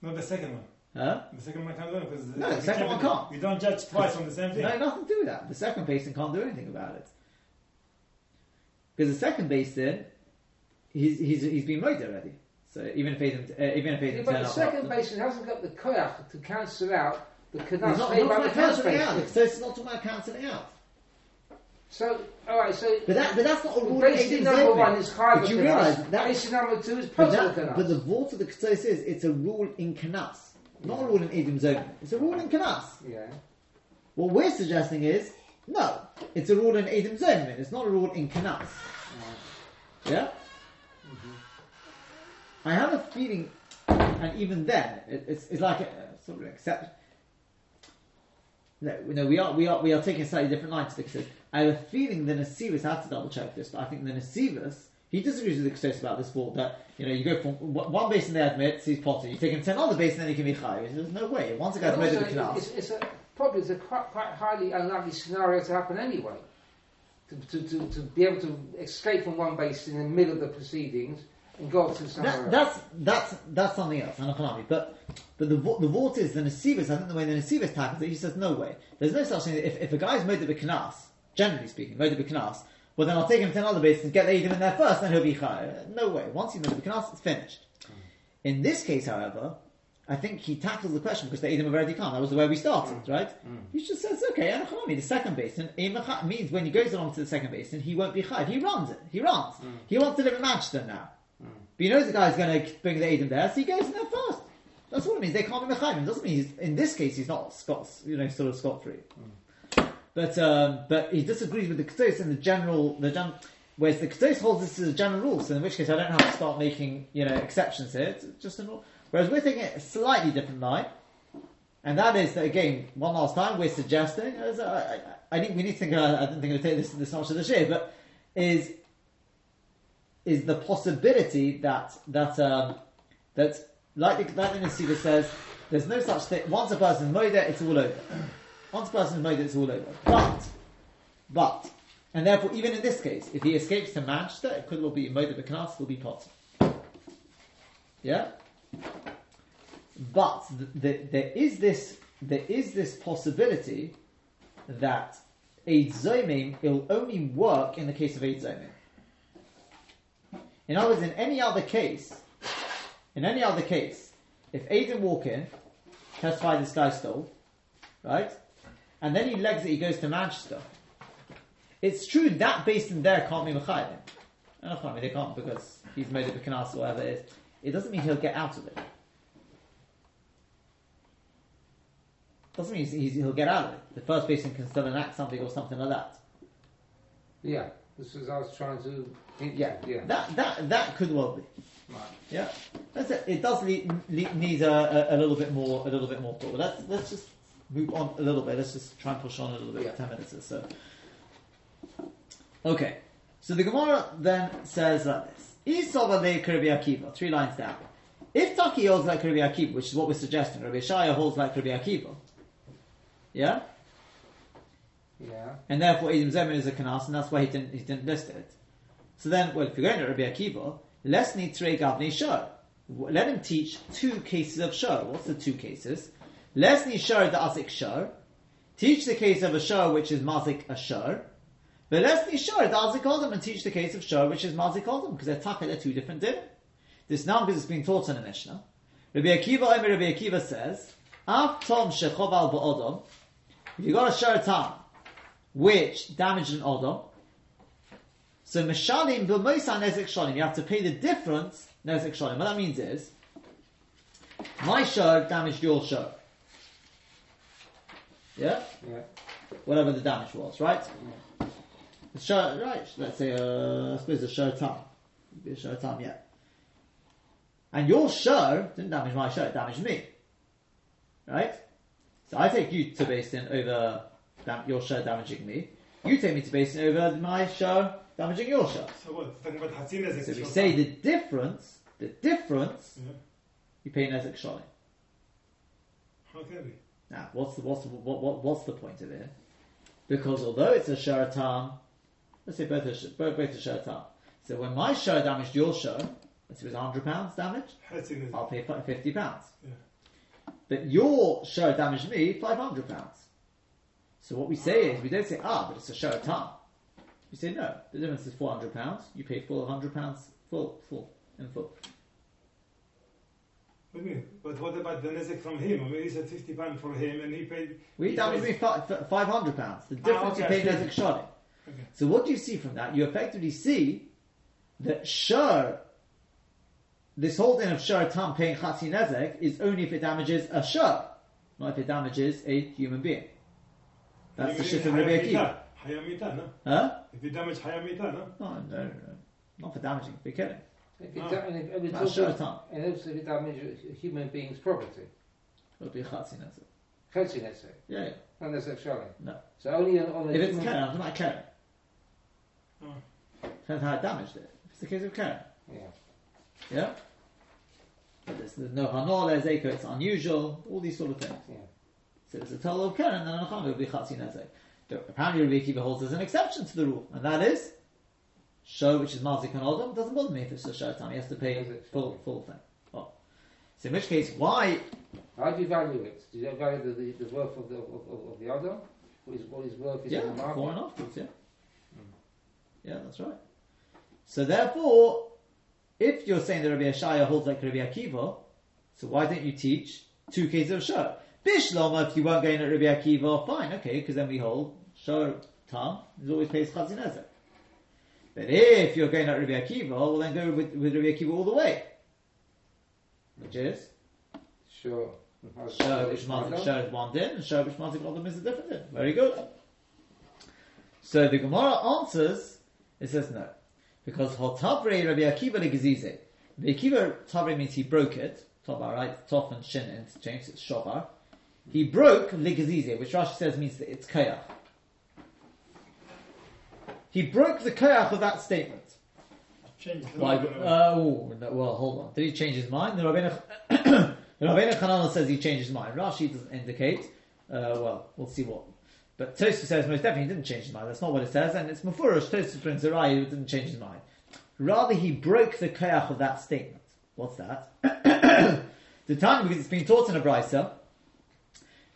Speaker 3: No, the second one.
Speaker 1: Huh?
Speaker 3: The second one can't do it because
Speaker 1: No, the second one can't.
Speaker 3: You don't judge twice on the same thing.
Speaker 1: No, nothing to do with that. The second basin can't do anything about it. Because the second basin, he's, he's, he's been made already. So even if Aiden, uh, even if
Speaker 2: Yeah,
Speaker 1: Aiden
Speaker 2: but the second
Speaker 1: after-
Speaker 2: basin hasn't got the koyach to cancel out the
Speaker 1: He's
Speaker 2: canas
Speaker 1: not, not about
Speaker 2: first
Speaker 1: cancelling out. So it's not talking about cancelling out.
Speaker 2: So, alright, so
Speaker 1: But that, but that's not a rule. Aiden's
Speaker 2: number one is
Speaker 1: But you realise that,
Speaker 2: basin number two is
Speaker 1: but,
Speaker 2: puzzle
Speaker 1: but the vault of the Ketzos is it's a rule in Kanas, not a rule in Aiden's open. It's a rule in Kanas.
Speaker 2: yeah.
Speaker 1: What we're suggesting is no, it's a rule in Aiden's open. It's not a rule in Kanas. Yeah? Mm-hmm. I have a feeling, and even then, it, it's, it's like a, sort of exception. No, no, we are we are we are taking a slightly different line to the Ketzos. I have a feeling the Nesivos have to double check this, but I think the Nesivos he disagrees with the Ketzos about this fault that you know you go from one one base and they admit he's Potter, you take him to another base and then he can be Chayiv. There's no way. Once a made
Speaker 2: also,
Speaker 1: the class,
Speaker 2: it's, it's a, probably it's a quite, quite highly unlikely scenario to happen anyway. To, to, to, to be able to escape from one base in the middle of the proceedings and go to somewhere
Speaker 1: That,
Speaker 2: else.
Speaker 1: that's that's that's something else, Anakonami. But but the the vault is the Nesivos. I think the way the Nesivos tackles it, he says no way. There's no such thing. If if a guy's made of a knas, generally speaking, made of a knas, well then I'll take him to another base and get the Edom in there first, then he'll be chayav. No way. Once he's made of a knas, it's finished. In this case, however. I think he tackles the question because the Edom have already come. That was the way we started, mm. right? Mm. He just says, okay, Anachanami, the second basin, means when he goes along to the second basin, he won't be chayav. He runs it. He runs. Mm. He wants to live in Manchester now. But he knows the guy's going to bring the Aiden there, so he goes in there first. That's what it means. They can't be Mechayim. It doesn't mean he's, in this case, he's not Scot, you know, sort of scot free. But, um, but he disagrees with the Ketzos in the general, the gen- whereas the Ketzos holds this as a general rule, so in which case I don't have to start making, you know, exceptions here. It's just a rule. Whereas we're taking a slightly different line. And that is that again, one last time, we're suggesting. I, I, I think we need to think. Uh, I don't think we'll take this this much of the share, but is is the possibility that that um, that like the, like the Nesiva says, there's no such thing. Once a person's moida, it's all over. Once a person's moida, it's all over. But but and therefore, even in this case, if he escapes to Manchester, it could well be moida b'knas, will be pot. Yeah. But th- th- there is this there is this possibility that Eid Zomim will only work in the case of Eid Zomim. In other words, in any other case, in any other case, if Aiden walk in, testify this guy stole, right? And then he legs it, he goes to Manchester. It's true that based in there can't be Mechayim. And I mean they can't because he's made it a Kanas or whatever it is. It doesn't mean he'll get out of it. Doesn't mean he's, he'll get out of it. The first basin can still enact something or something like that.
Speaker 2: Yeah, this is I was trying to.
Speaker 1: Yeah,
Speaker 2: yeah.
Speaker 1: That that that could well be.
Speaker 2: Right.
Speaker 1: Yeah, that's it. It does le- le- need a, a, a little bit more, a little bit more thought. Let's let's just move on a little bit. Let's just try and push on a little bit.
Speaker 2: Yeah.
Speaker 1: Ten minutes or so. Okay, so the Gemara then says like this: le Rabbi Akiva. Three lines down. If Taki holds like Rabbi Akiva, which is what we're suggesting, Rabbi Shaya holds like Rabbi Akiva. Yeah,
Speaker 2: Yeah.
Speaker 1: and therefore Edom Zemin is a kanas, and that's why he didn't he didn't list it. So then, well, if you're going to Rabbi Akiva, let's need three gavni shor. Let him teach two cases of shor. What's the two cases? Let's need shor the asik shor. Teach the case of a shor which is mazik a shor. But let's need shor the asik odom and teach the case of shor which is mazik odom because they're taka, they're two different din. This now because it's been taught in the Mishnah. Rabbi Akiva, Rabbi Akiva says, Af tom shechov al ba'odom. If you got a shor tam, which damaged an odom, so Meshalim b'moisa nezek shalim. You have to pay the difference nezek shalim. What that means is, my show damaged your show. Yeah,
Speaker 2: Yeah.
Speaker 1: whatever the damage was, right? The show, right? Let's say, uh, I suppose the show time, be a show time, yeah. And your show didn't damage my show; it damaged me, right? So I take you to Basin over dam- your show damaging me. You take me to Basin over my show damaging your show.
Speaker 3: So what? Talking about Hatzin as
Speaker 1: So we say the difference, the difference,
Speaker 3: Yeah.
Speaker 1: you pay Nezek Shalim.
Speaker 3: How can be?
Speaker 1: Now, what's the, what's the, what, what, what's the point of it? Because although it's a Sharatam, let's say both are, both, both are Sharatam. So when my show damaged your show, let's say it was £100 damage, I'll pay £50.
Speaker 3: Yeah.
Speaker 1: But your show damaged me £500. So what we say is, we don't say, ah, but it's a Sharatam. We say, no, the difference is £400, you pay full £100 full, full, and full.
Speaker 3: What do you mean? But what about the nezek from him? I mean, he said 50 pounds for him and he paid.
Speaker 1: We
Speaker 3: he paid-
Speaker 1: me five hundred pounds. The difference
Speaker 3: okay.
Speaker 1: you pay Nezek Shalim.
Speaker 3: Okay.
Speaker 1: So what do you see from that? You effectively see that Shur, this whole thing of Shur Tam paying Chatzi Nezek is only if it damages a Shur, not if it damages a human being. That's the
Speaker 3: mean
Speaker 1: shift of Rabbi Akiva.
Speaker 3: Hayamita, no?
Speaker 1: Huh?
Speaker 3: If you damage Hayamita, no?
Speaker 1: No, no, no, no. Not for damaging, for killing.
Speaker 2: If it
Speaker 3: Ah.
Speaker 2: da- and if, if it's
Speaker 1: That's
Speaker 2: also,
Speaker 1: Shur
Speaker 2: and also if it damages a human being's property.
Speaker 1: It would be Chatzi Nezek.
Speaker 2: Fancy let's.
Speaker 1: Yeah, yeah.
Speaker 2: Not necessarily shalim.
Speaker 1: No.
Speaker 2: So only on, on a
Speaker 1: If it's
Speaker 2: human-
Speaker 1: Karen, I'm talking about Karen.
Speaker 3: Oh.
Speaker 1: Depends how it damaged it. If it's the case of Karen.
Speaker 2: Yeah.
Speaker 1: Yeah? But there's, there's no hanol, there's echo, it's unusual, all these sort of things.
Speaker 2: Yeah.
Speaker 1: So it's a total of Karen, and then Anacham will be Chatzi Nezek. Apparently Rabbi Akiva holds as an exception to the rule, and that is, show which is Mazik and Odom, doesn't bother me if it's a show time, he has to pay full, full thing. Oh. So in which case, why,
Speaker 2: How do you value it? Do you value the, the, the worth of the of, of, the other? What is what is worth is
Speaker 1: yeah,
Speaker 2: in the market?
Speaker 1: before and afterwards, yeah. Hmm. Yeah, that's right. So therefore, if you're saying that Rabbi Ashaya holds like Rabbi Akiva, so why don't you teach two cases of Shur? Bishlama, if you weren't going at Rabbi Akiva, fine, okay, because then we hold Shur Tam is always pays Chatzi Nezek. But if you're going at Rabbi Akiva, well then go with, with Rabbi Akiva all the way. Which is
Speaker 2: Sure.
Speaker 1: Shur which Mazik Shur is one din, and Shur which Mazik Odom is a different din. Very good. So the Gemara answers, it says no. Because Hotabre Rabbi Akiva legazize. Rabbi Akiva Tabre means he broke it. Tobar, right? Tof and Shin interchange, it's Shobar. He broke ligazize, which Rashi says means that it's koyach. He broke the koyach of that statement. Like, uh, oh, no, well, hold on. Did he change his mind? The Rabbeinu, [COUGHS] the Rabbeinu Hananel says he changed his mind. Rashi doesn't indicate. Uh, well, we'll see what. But Tosfos says most definitely he didn't change his mind. That's not what it says, and it's Mufurish. Tosfos brings a right, he didn't change his mind. Rather, he broke the koyach of that statement. What's that? [COUGHS] the time because it's been taught in a brisa.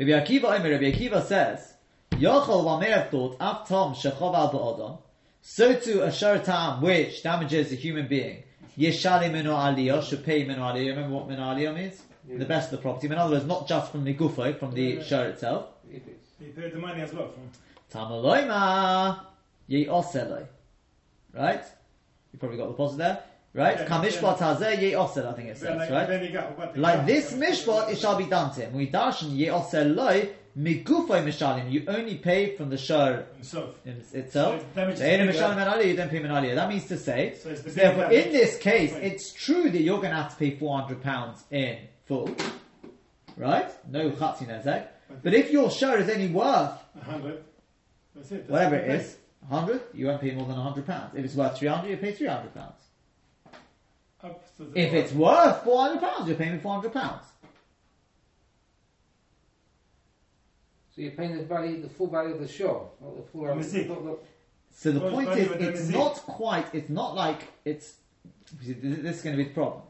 Speaker 1: Rabbi Akiva Omer, Rabbi Akiva says, Yochel wa may have thought, Af Tom shechov al ba'odom, so too a sharatam which damages a human being, Yeshali minu aliyah, should pay minu aliyah. Remember what minu aliyah means?
Speaker 2: Yeah.
Speaker 1: The best of the property. In other words, not just from the gufo, from the
Speaker 3: Yeah.
Speaker 1: shar itself.
Speaker 2: If it's
Speaker 3: He paid the money as well. From,
Speaker 1: Tamaloima ye oseloi. Right? You probably got the pause there. Right?
Speaker 3: Yeah,
Speaker 1: Kamishpat hazeh ye osel, I think it says,
Speaker 3: like,
Speaker 1: right?
Speaker 3: then he got
Speaker 1: Like this mishpat, it shall be done to him. We darshan ye osel loy migufo mishalim. You only pay from the shar
Speaker 3: himself.
Speaker 1: in-
Speaker 3: So
Speaker 1: itself.
Speaker 3: it's damage
Speaker 1: The Eina
Speaker 3: to
Speaker 1: mishalim you don't pay minaliyah. That means to say,
Speaker 3: So it's the
Speaker 1: so
Speaker 3: big
Speaker 1: therefore, in this case, it's true that you're going to have to pay four hundred pounds in full, right? No chatzi nezek. But if your share is any worth
Speaker 3: A hundred. That's it. That's
Speaker 1: whatever it is, hundred, you won't pay more than hundred pounds. If it's worth three hundred, you pay three hundred pounds.
Speaker 3: Paid. Up to the
Speaker 1: If it's worth four hundred pounds, you're paying four hundred pounds.
Speaker 2: so you're paying the value, the full value of the show, not the full
Speaker 3: The mistake.
Speaker 2: not the-
Speaker 1: So the
Speaker 3: Well,
Speaker 1: point is, it's not quite. It's not like it's. This this is going to be the problem.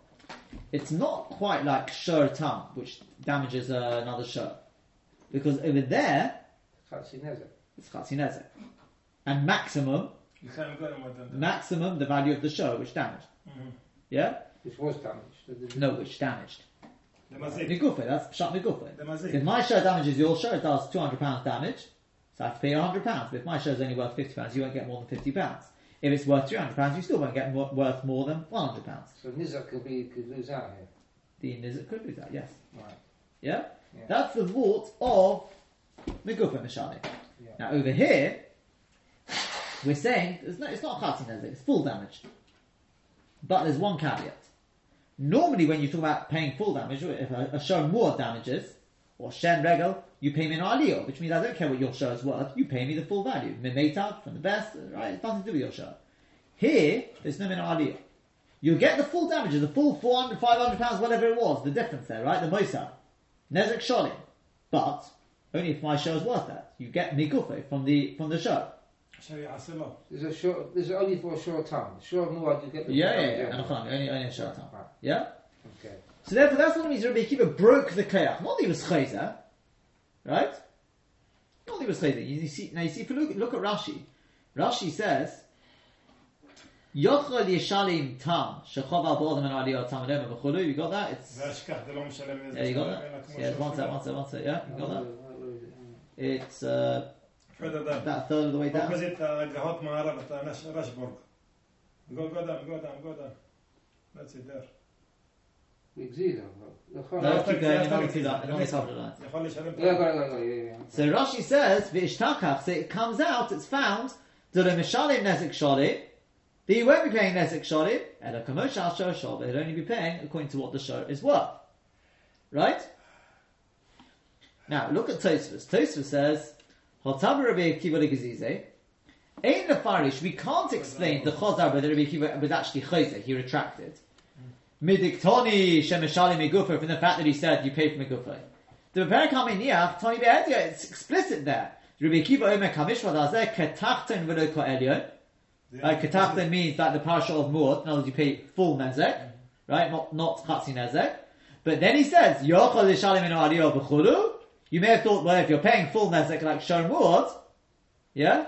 Speaker 1: It's not quite like shur tam, which damages uh, another shur, because over there
Speaker 2: Chatzi Nezek.
Speaker 1: it's chatzi nezek, and maximum,
Speaker 3: You can't go more than that.
Speaker 1: maximum the value of the shur which damaged.
Speaker 3: Mhm.
Speaker 1: Yeah,
Speaker 2: which was damaged. The- the-
Speaker 1: no, which damaged.
Speaker 3: The mazik.
Speaker 1: Migufe, that's shot migufe.
Speaker 3: The mazik.
Speaker 1: If my share damages your share, it does two hundred pounds damage, so I have to pay hundred pounds. But if my share is only worth fifty pounds, you won't get more than fifty pounds. If it's worth three hundred pounds, you still won't get more, worth more than one hundred pounds.
Speaker 2: So Nizak could be could lose out here.
Speaker 1: The Nizit could do that, yes.
Speaker 2: Right.
Speaker 1: Yeah?
Speaker 2: Yeah.
Speaker 1: That's the vault of Migufa Mishani.
Speaker 2: Yeah.
Speaker 1: Now over here, we're saying it's not, it's not Chatzin Nezek, it's full damage. But there's one caveat. Normally when you talk about paying full damage, if a, a show more damages, or Shen Regal, you pay me an aliyah, which means I don't care what your show is worth, you pay me the full value. Mimeta from the best, right? It's nothing to do with your show. Here, there's no min aliyah. You'll get the full damages, the full 400, 500 pounds, whatever it was, the difference there, right? The Mosa. Nezek Sholim. But, only if my show is worth that. You get Migufe from the, from the show.
Speaker 2: There's a short. There's only for a short time. Short muad, you get. The
Speaker 1: yeah, yeah, yeah. yeah. Understand? Only, only a short time.
Speaker 2: Right.
Speaker 1: Yeah.
Speaker 2: Okay.
Speaker 1: So therefore, that's what it means. Rabbi Akiva broke the kayach. Not that he was chayzer, right? Not that he was chayzer. You, see, now you see. If you look, look at Rashi, Rashi says. Yochel Yeshalim Tam Shechov Al Bodem and Aliyah Tam Adem Bechulu. You got that? It's. Yeah, you got that. Yeah, one sec, one sec, one sec. Yeah, you got that. It's. Uh,
Speaker 3: further down.
Speaker 1: About third of the way down?
Speaker 3: Opposite uh, like the hot Maharaj uh, Rashburg. Go, go down, go down, go down. That's it there.
Speaker 1: Keep going, another two that, another two
Speaker 3: after that.
Speaker 2: Yeah, go, go.
Speaker 1: So Rashi says, V'ishtakach, so it comes out, it's found, that a mishalim nezek shalim, that you won't be paying nezek shalim, and a commercial show shalim, but he'd only be paying according to what the show is worth. Right? Now, look at Tosfos. Tosfos says, Hotaber Rabbi Akiva Legazize, Ein Nefarish, we can't explain the Chazar but Rabbi Akiva was actually Chayzer, he retracted. Midiktoni Shemeshalim Megufa, from the fact that he said you pay for Megufa. The Perek HaMiniach, Tony Be'edia, it's explicit there. Rabbi Akiva Omer Kamishva Dazeh, Ketachton V'lo Ko'elyon. Uh, Ketachton means that the parsha of Mu'ot, in other words, you pay full Nezek, right? Not, not Chatzi Nezek. But then he says, Yochel Yishalim Ino Aliyah B'chulu. You may have thought, well, if you're paying full Nezek like Shon Mu'ot, yeah?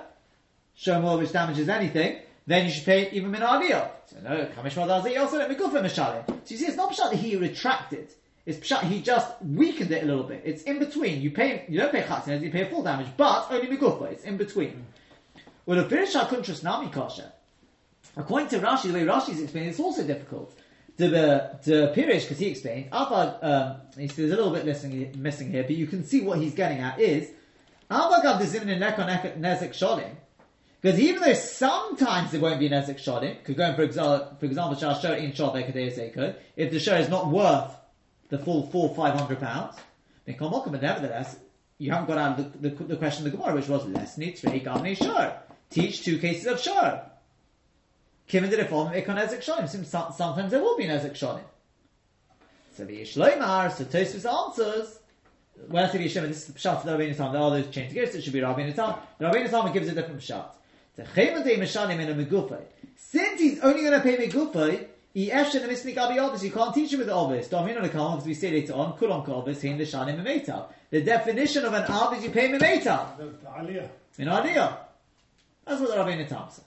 Speaker 1: Shon Mu'ot which damages anything, then you should pay even Min Aliyah. So no, Kamishva Dazeh, also let me go for Mishalim. So you see, it's not Pshat that he retracted. It's Pshat, he just weakened it a little bit. It's in between. You pay, you don't pay Chatzi Nezek, you pay full damage, but only Migufa. It's in between. Well, the Pirish HaKuntras Nami Kosher. According to Rashi, the way Rashi's explaining, it's also difficult. The the Pirish, because he explained, um, he says there's a little bit missing, missing here, but you can see what he's getting at is. Because even though sometimes there won't be Nezek Sholim, could go in, for example, for example, Shah Shor in Bekadei Seiko, if the show is not worth the full four, five hundred pounds, Mikol Mokum, but nevertheless, you haven't got out of the, the, the question of the Gemara, which was less nitzrei gavnei shor. Teach two cases of shor. Given the reform ikon ezek shonim, sometimes there will be an ezek shonim. So the Yishloimar, so Tosfos answers. When I say the Yishloimar, this is the pshat of the Rabbeinu Tam. They're all those chained together, so it should be Rabbeinu Tam. The Rabbeinu Tam gives a different pshat. The Chemodei Meshanim in a Megufay. Since he's only going to pay Megufay, he Eshen and Misnik Abi Obis, you can't teach him with the Obis. Domin on the Kalm, as we say later on, Kulon Obis, Hein the Shanim Memetav. The definition of an Ab you pay Memetav. In idea. That's what the Rabbeinu Tam says.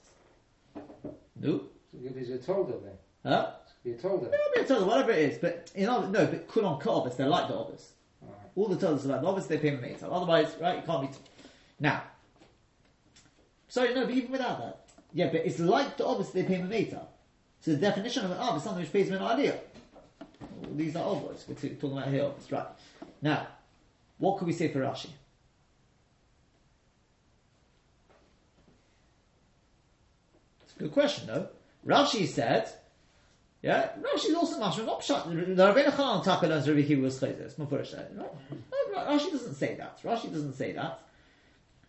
Speaker 1: No?
Speaker 2: So it is a tolda then.
Speaker 1: Huh?
Speaker 2: Be a tolda.
Speaker 1: Yeah, I mean, tell you, whatever it is, but you know, no, but Kulon Obis, they're like the Obis. All the tellers are like the Obis, they pay Memetav. Otherwise, right, you can't be. T- now, sorry, no, but even without that, yeah, but it's like the Obis, they pay Memetav. So the definition of an Ob is something which pays me an idea. Well, these are Obis, we're talking about here Obis, right. Now, what could we say for Rashi? It's a Good question, though. Rashi said, yeah, Rashi's also mashma not pshat. Rashi doesn't say that. Rashi doesn't say that.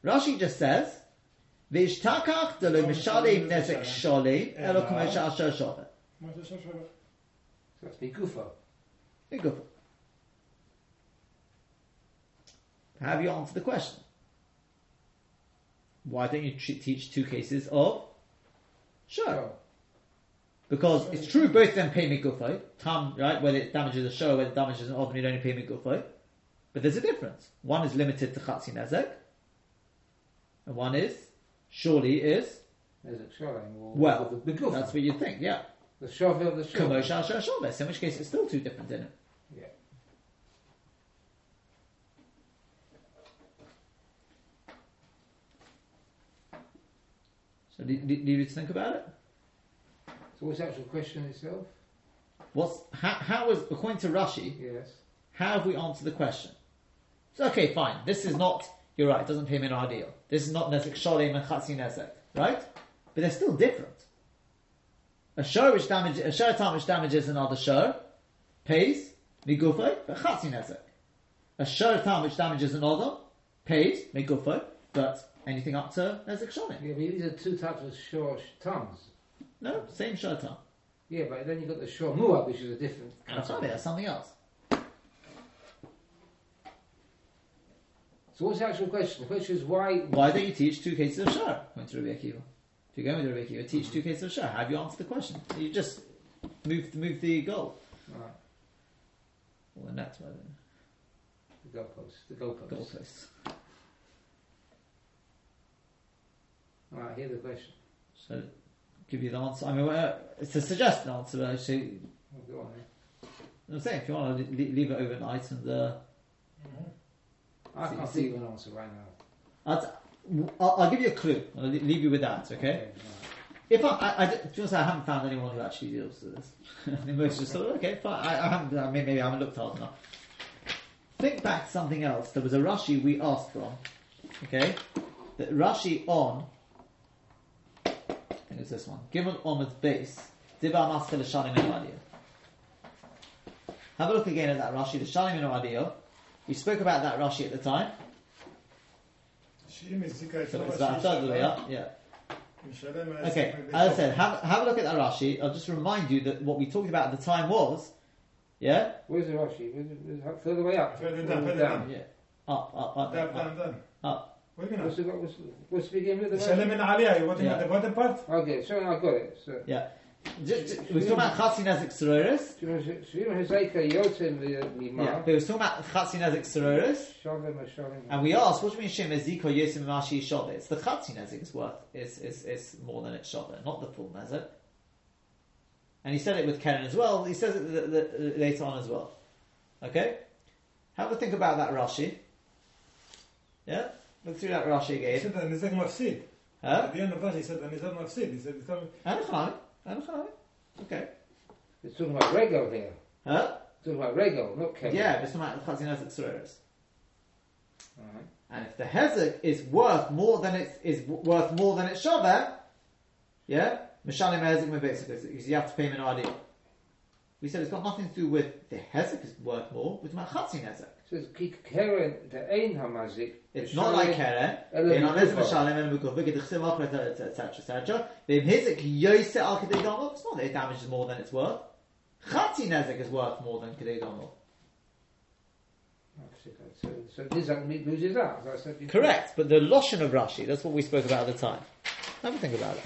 Speaker 1: Rashi just says, "V'ishtakach delo mishalim nezek shalim elo kumesha asher
Speaker 2: shove." That's
Speaker 1: bigufo. Bigufo. Have you answered the question? Why don't you teach two cases of Sure. Because it's true, both of them pay migufay, tam, right? Whether it damages a show, whether it damages an oven, you only pay migufay. But there's a difference. One is limited to chatzi nezek, and one is, surely is,
Speaker 2: There's a Shalom.
Speaker 1: Well, that's what you think, yeah.
Speaker 2: The Shav of the.
Speaker 1: Kamosh asher shoves, in which case it's still two different, isn't So do, do, do you need to think about it?
Speaker 2: So what's the actual question itself?
Speaker 1: What's, how, how is, according to Rashi,
Speaker 2: Yes.
Speaker 1: How have we answered the question? So, okay, fine. This is not, you're right, it doesn't pay me an ideal. This is not Nezek Sholim and Chatzi Nezek, right? But they're still different. A show which damages, a show time which damages another show pays Migufay, but Chatzi Nezek. A show time which damages another pays Migufay, but anything up to Nezek Sholim.
Speaker 2: Yeah, but these are two types of Shor tongues.
Speaker 1: No, same show time.
Speaker 2: Yeah, but then you've got the Shor Muad, which is a different.
Speaker 1: It's not there, something else.
Speaker 2: So what's the actual question? The question is why.
Speaker 1: Why don't you teach two cases of Shar? Went to Rabbi Akiva. If you're going with Rabbi Akiva, teach two mm-hmm. cases of Shar. Have you answered the question? You just move move the goal.
Speaker 2: Right,
Speaker 1: Or the net, rather.
Speaker 2: the goalpost. The goalpost. Alright, hear the question.
Speaker 1: So, give you the answer. I mean, well, it's a suggested answer, but actually,
Speaker 2: Oh, go on.
Speaker 1: I'm saying if you want to leave it overnight and uh,
Speaker 2: I
Speaker 1: See-
Speaker 2: can't
Speaker 1: see-
Speaker 2: of an answer right now.
Speaker 1: I'll, I'll, I'll give you a clue. I'll leave you with that, okay?
Speaker 2: right.
Speaker 1: If I, I, I, to honest, I haven't found anyone who actually deals with this. [LAUGHS] Most just thought, okay, fine. I, I haven't, I mean, maybe I haven't looked hard enough. Think back to something else. There was a Rashi we asked from, okay? That Rashi on, Second is this one. Gimel Omid base. Diba Maschil Shalim Adiyah. Have a look again at that Rashi, the Shalim Adiyah. We spoke about that Rashi at the time.
Speaker 3: Shim is
Speaker 1: so it's about a up. Yeah. Okay, as I said, have, have a look at that Rashi. I'll just remind you that what we talked about at the time was, yeah.
Speaker 2: Where's the Rashi? Where's, where's, further way up.
Speaker 3: Further,
Speaker 2: further
Speaker 3: down, down.
Speaker 1: Yeah. Up, up, up. Down,
Speaker 3: down, down.
Speaker 1: Up.
Speaker 3: We're gonna.
Speaker 2: What's, what's, what's begin with the Salam
Speaker 3: and Aliyah. You want to
Speaker 1: yeah.
Speaker 3: the bottom part?
Speaker 2: Okay, so I got it. So.
Speaker 1: Yeah. We're talking about
Speaker 2: Chatzinas Exteriores.
Speaker 1: Yeah, we were talking about
Speaker 2: Chatzinas Exteriores.
Speaker 1: And we asked, what do you mean Shem Ezika Yosim It's the Chatzinas is worth, is, is, is more than its Shaveh, not the full Nezek. And he said it with Karen as well. He says it the, the, the, later on as well. Okay? Have a think about that Rashi. Yeah? Let's see that Rashi again.
Speaker 3: He said that Nizek Mafsid.
Speaker 1: Huh?
Speaker 3: At the end of that, he said that Nizek Mafsid. He said
Speaker 1: it's coming. Anachanami. Anachanami. Okay.
Speaker 2: It's talking about Rego here.
Speaker 1: Huh?
Speaker 2: It's talking about Rego, not Kevin.
Speaker 1: Yeah, it's talking about Chazinazek
Speaker 2: Sureris.
Speaker 1: And if the hezek is worth more than it is worth more than its shaveh, yeah, mishalim hezek mebesikus, because you have to pay him an idea. We said it's got nothing to do with the hezek is worth more. with my chatzin hezek.
Speaker 2: It's the ein hamazik.
Speaker 1: It's not like keren.
Speaker 2: Ela
Speaker 1: In on ez
Speaker 2: mikufa.
Speaker 1: mishalem and the chsiv achret, etc., etc. Beim hezek yoyse al kedei gomel, it's not that it damages more than it's worth. Chatzi nezek is worth more than kedei gomel.
Speaker 2: So, so this loses out, as I said before.
Speaker 1: Correct, but the Loshen of Rashi, that's what we spoke about at the time. Have a think about it.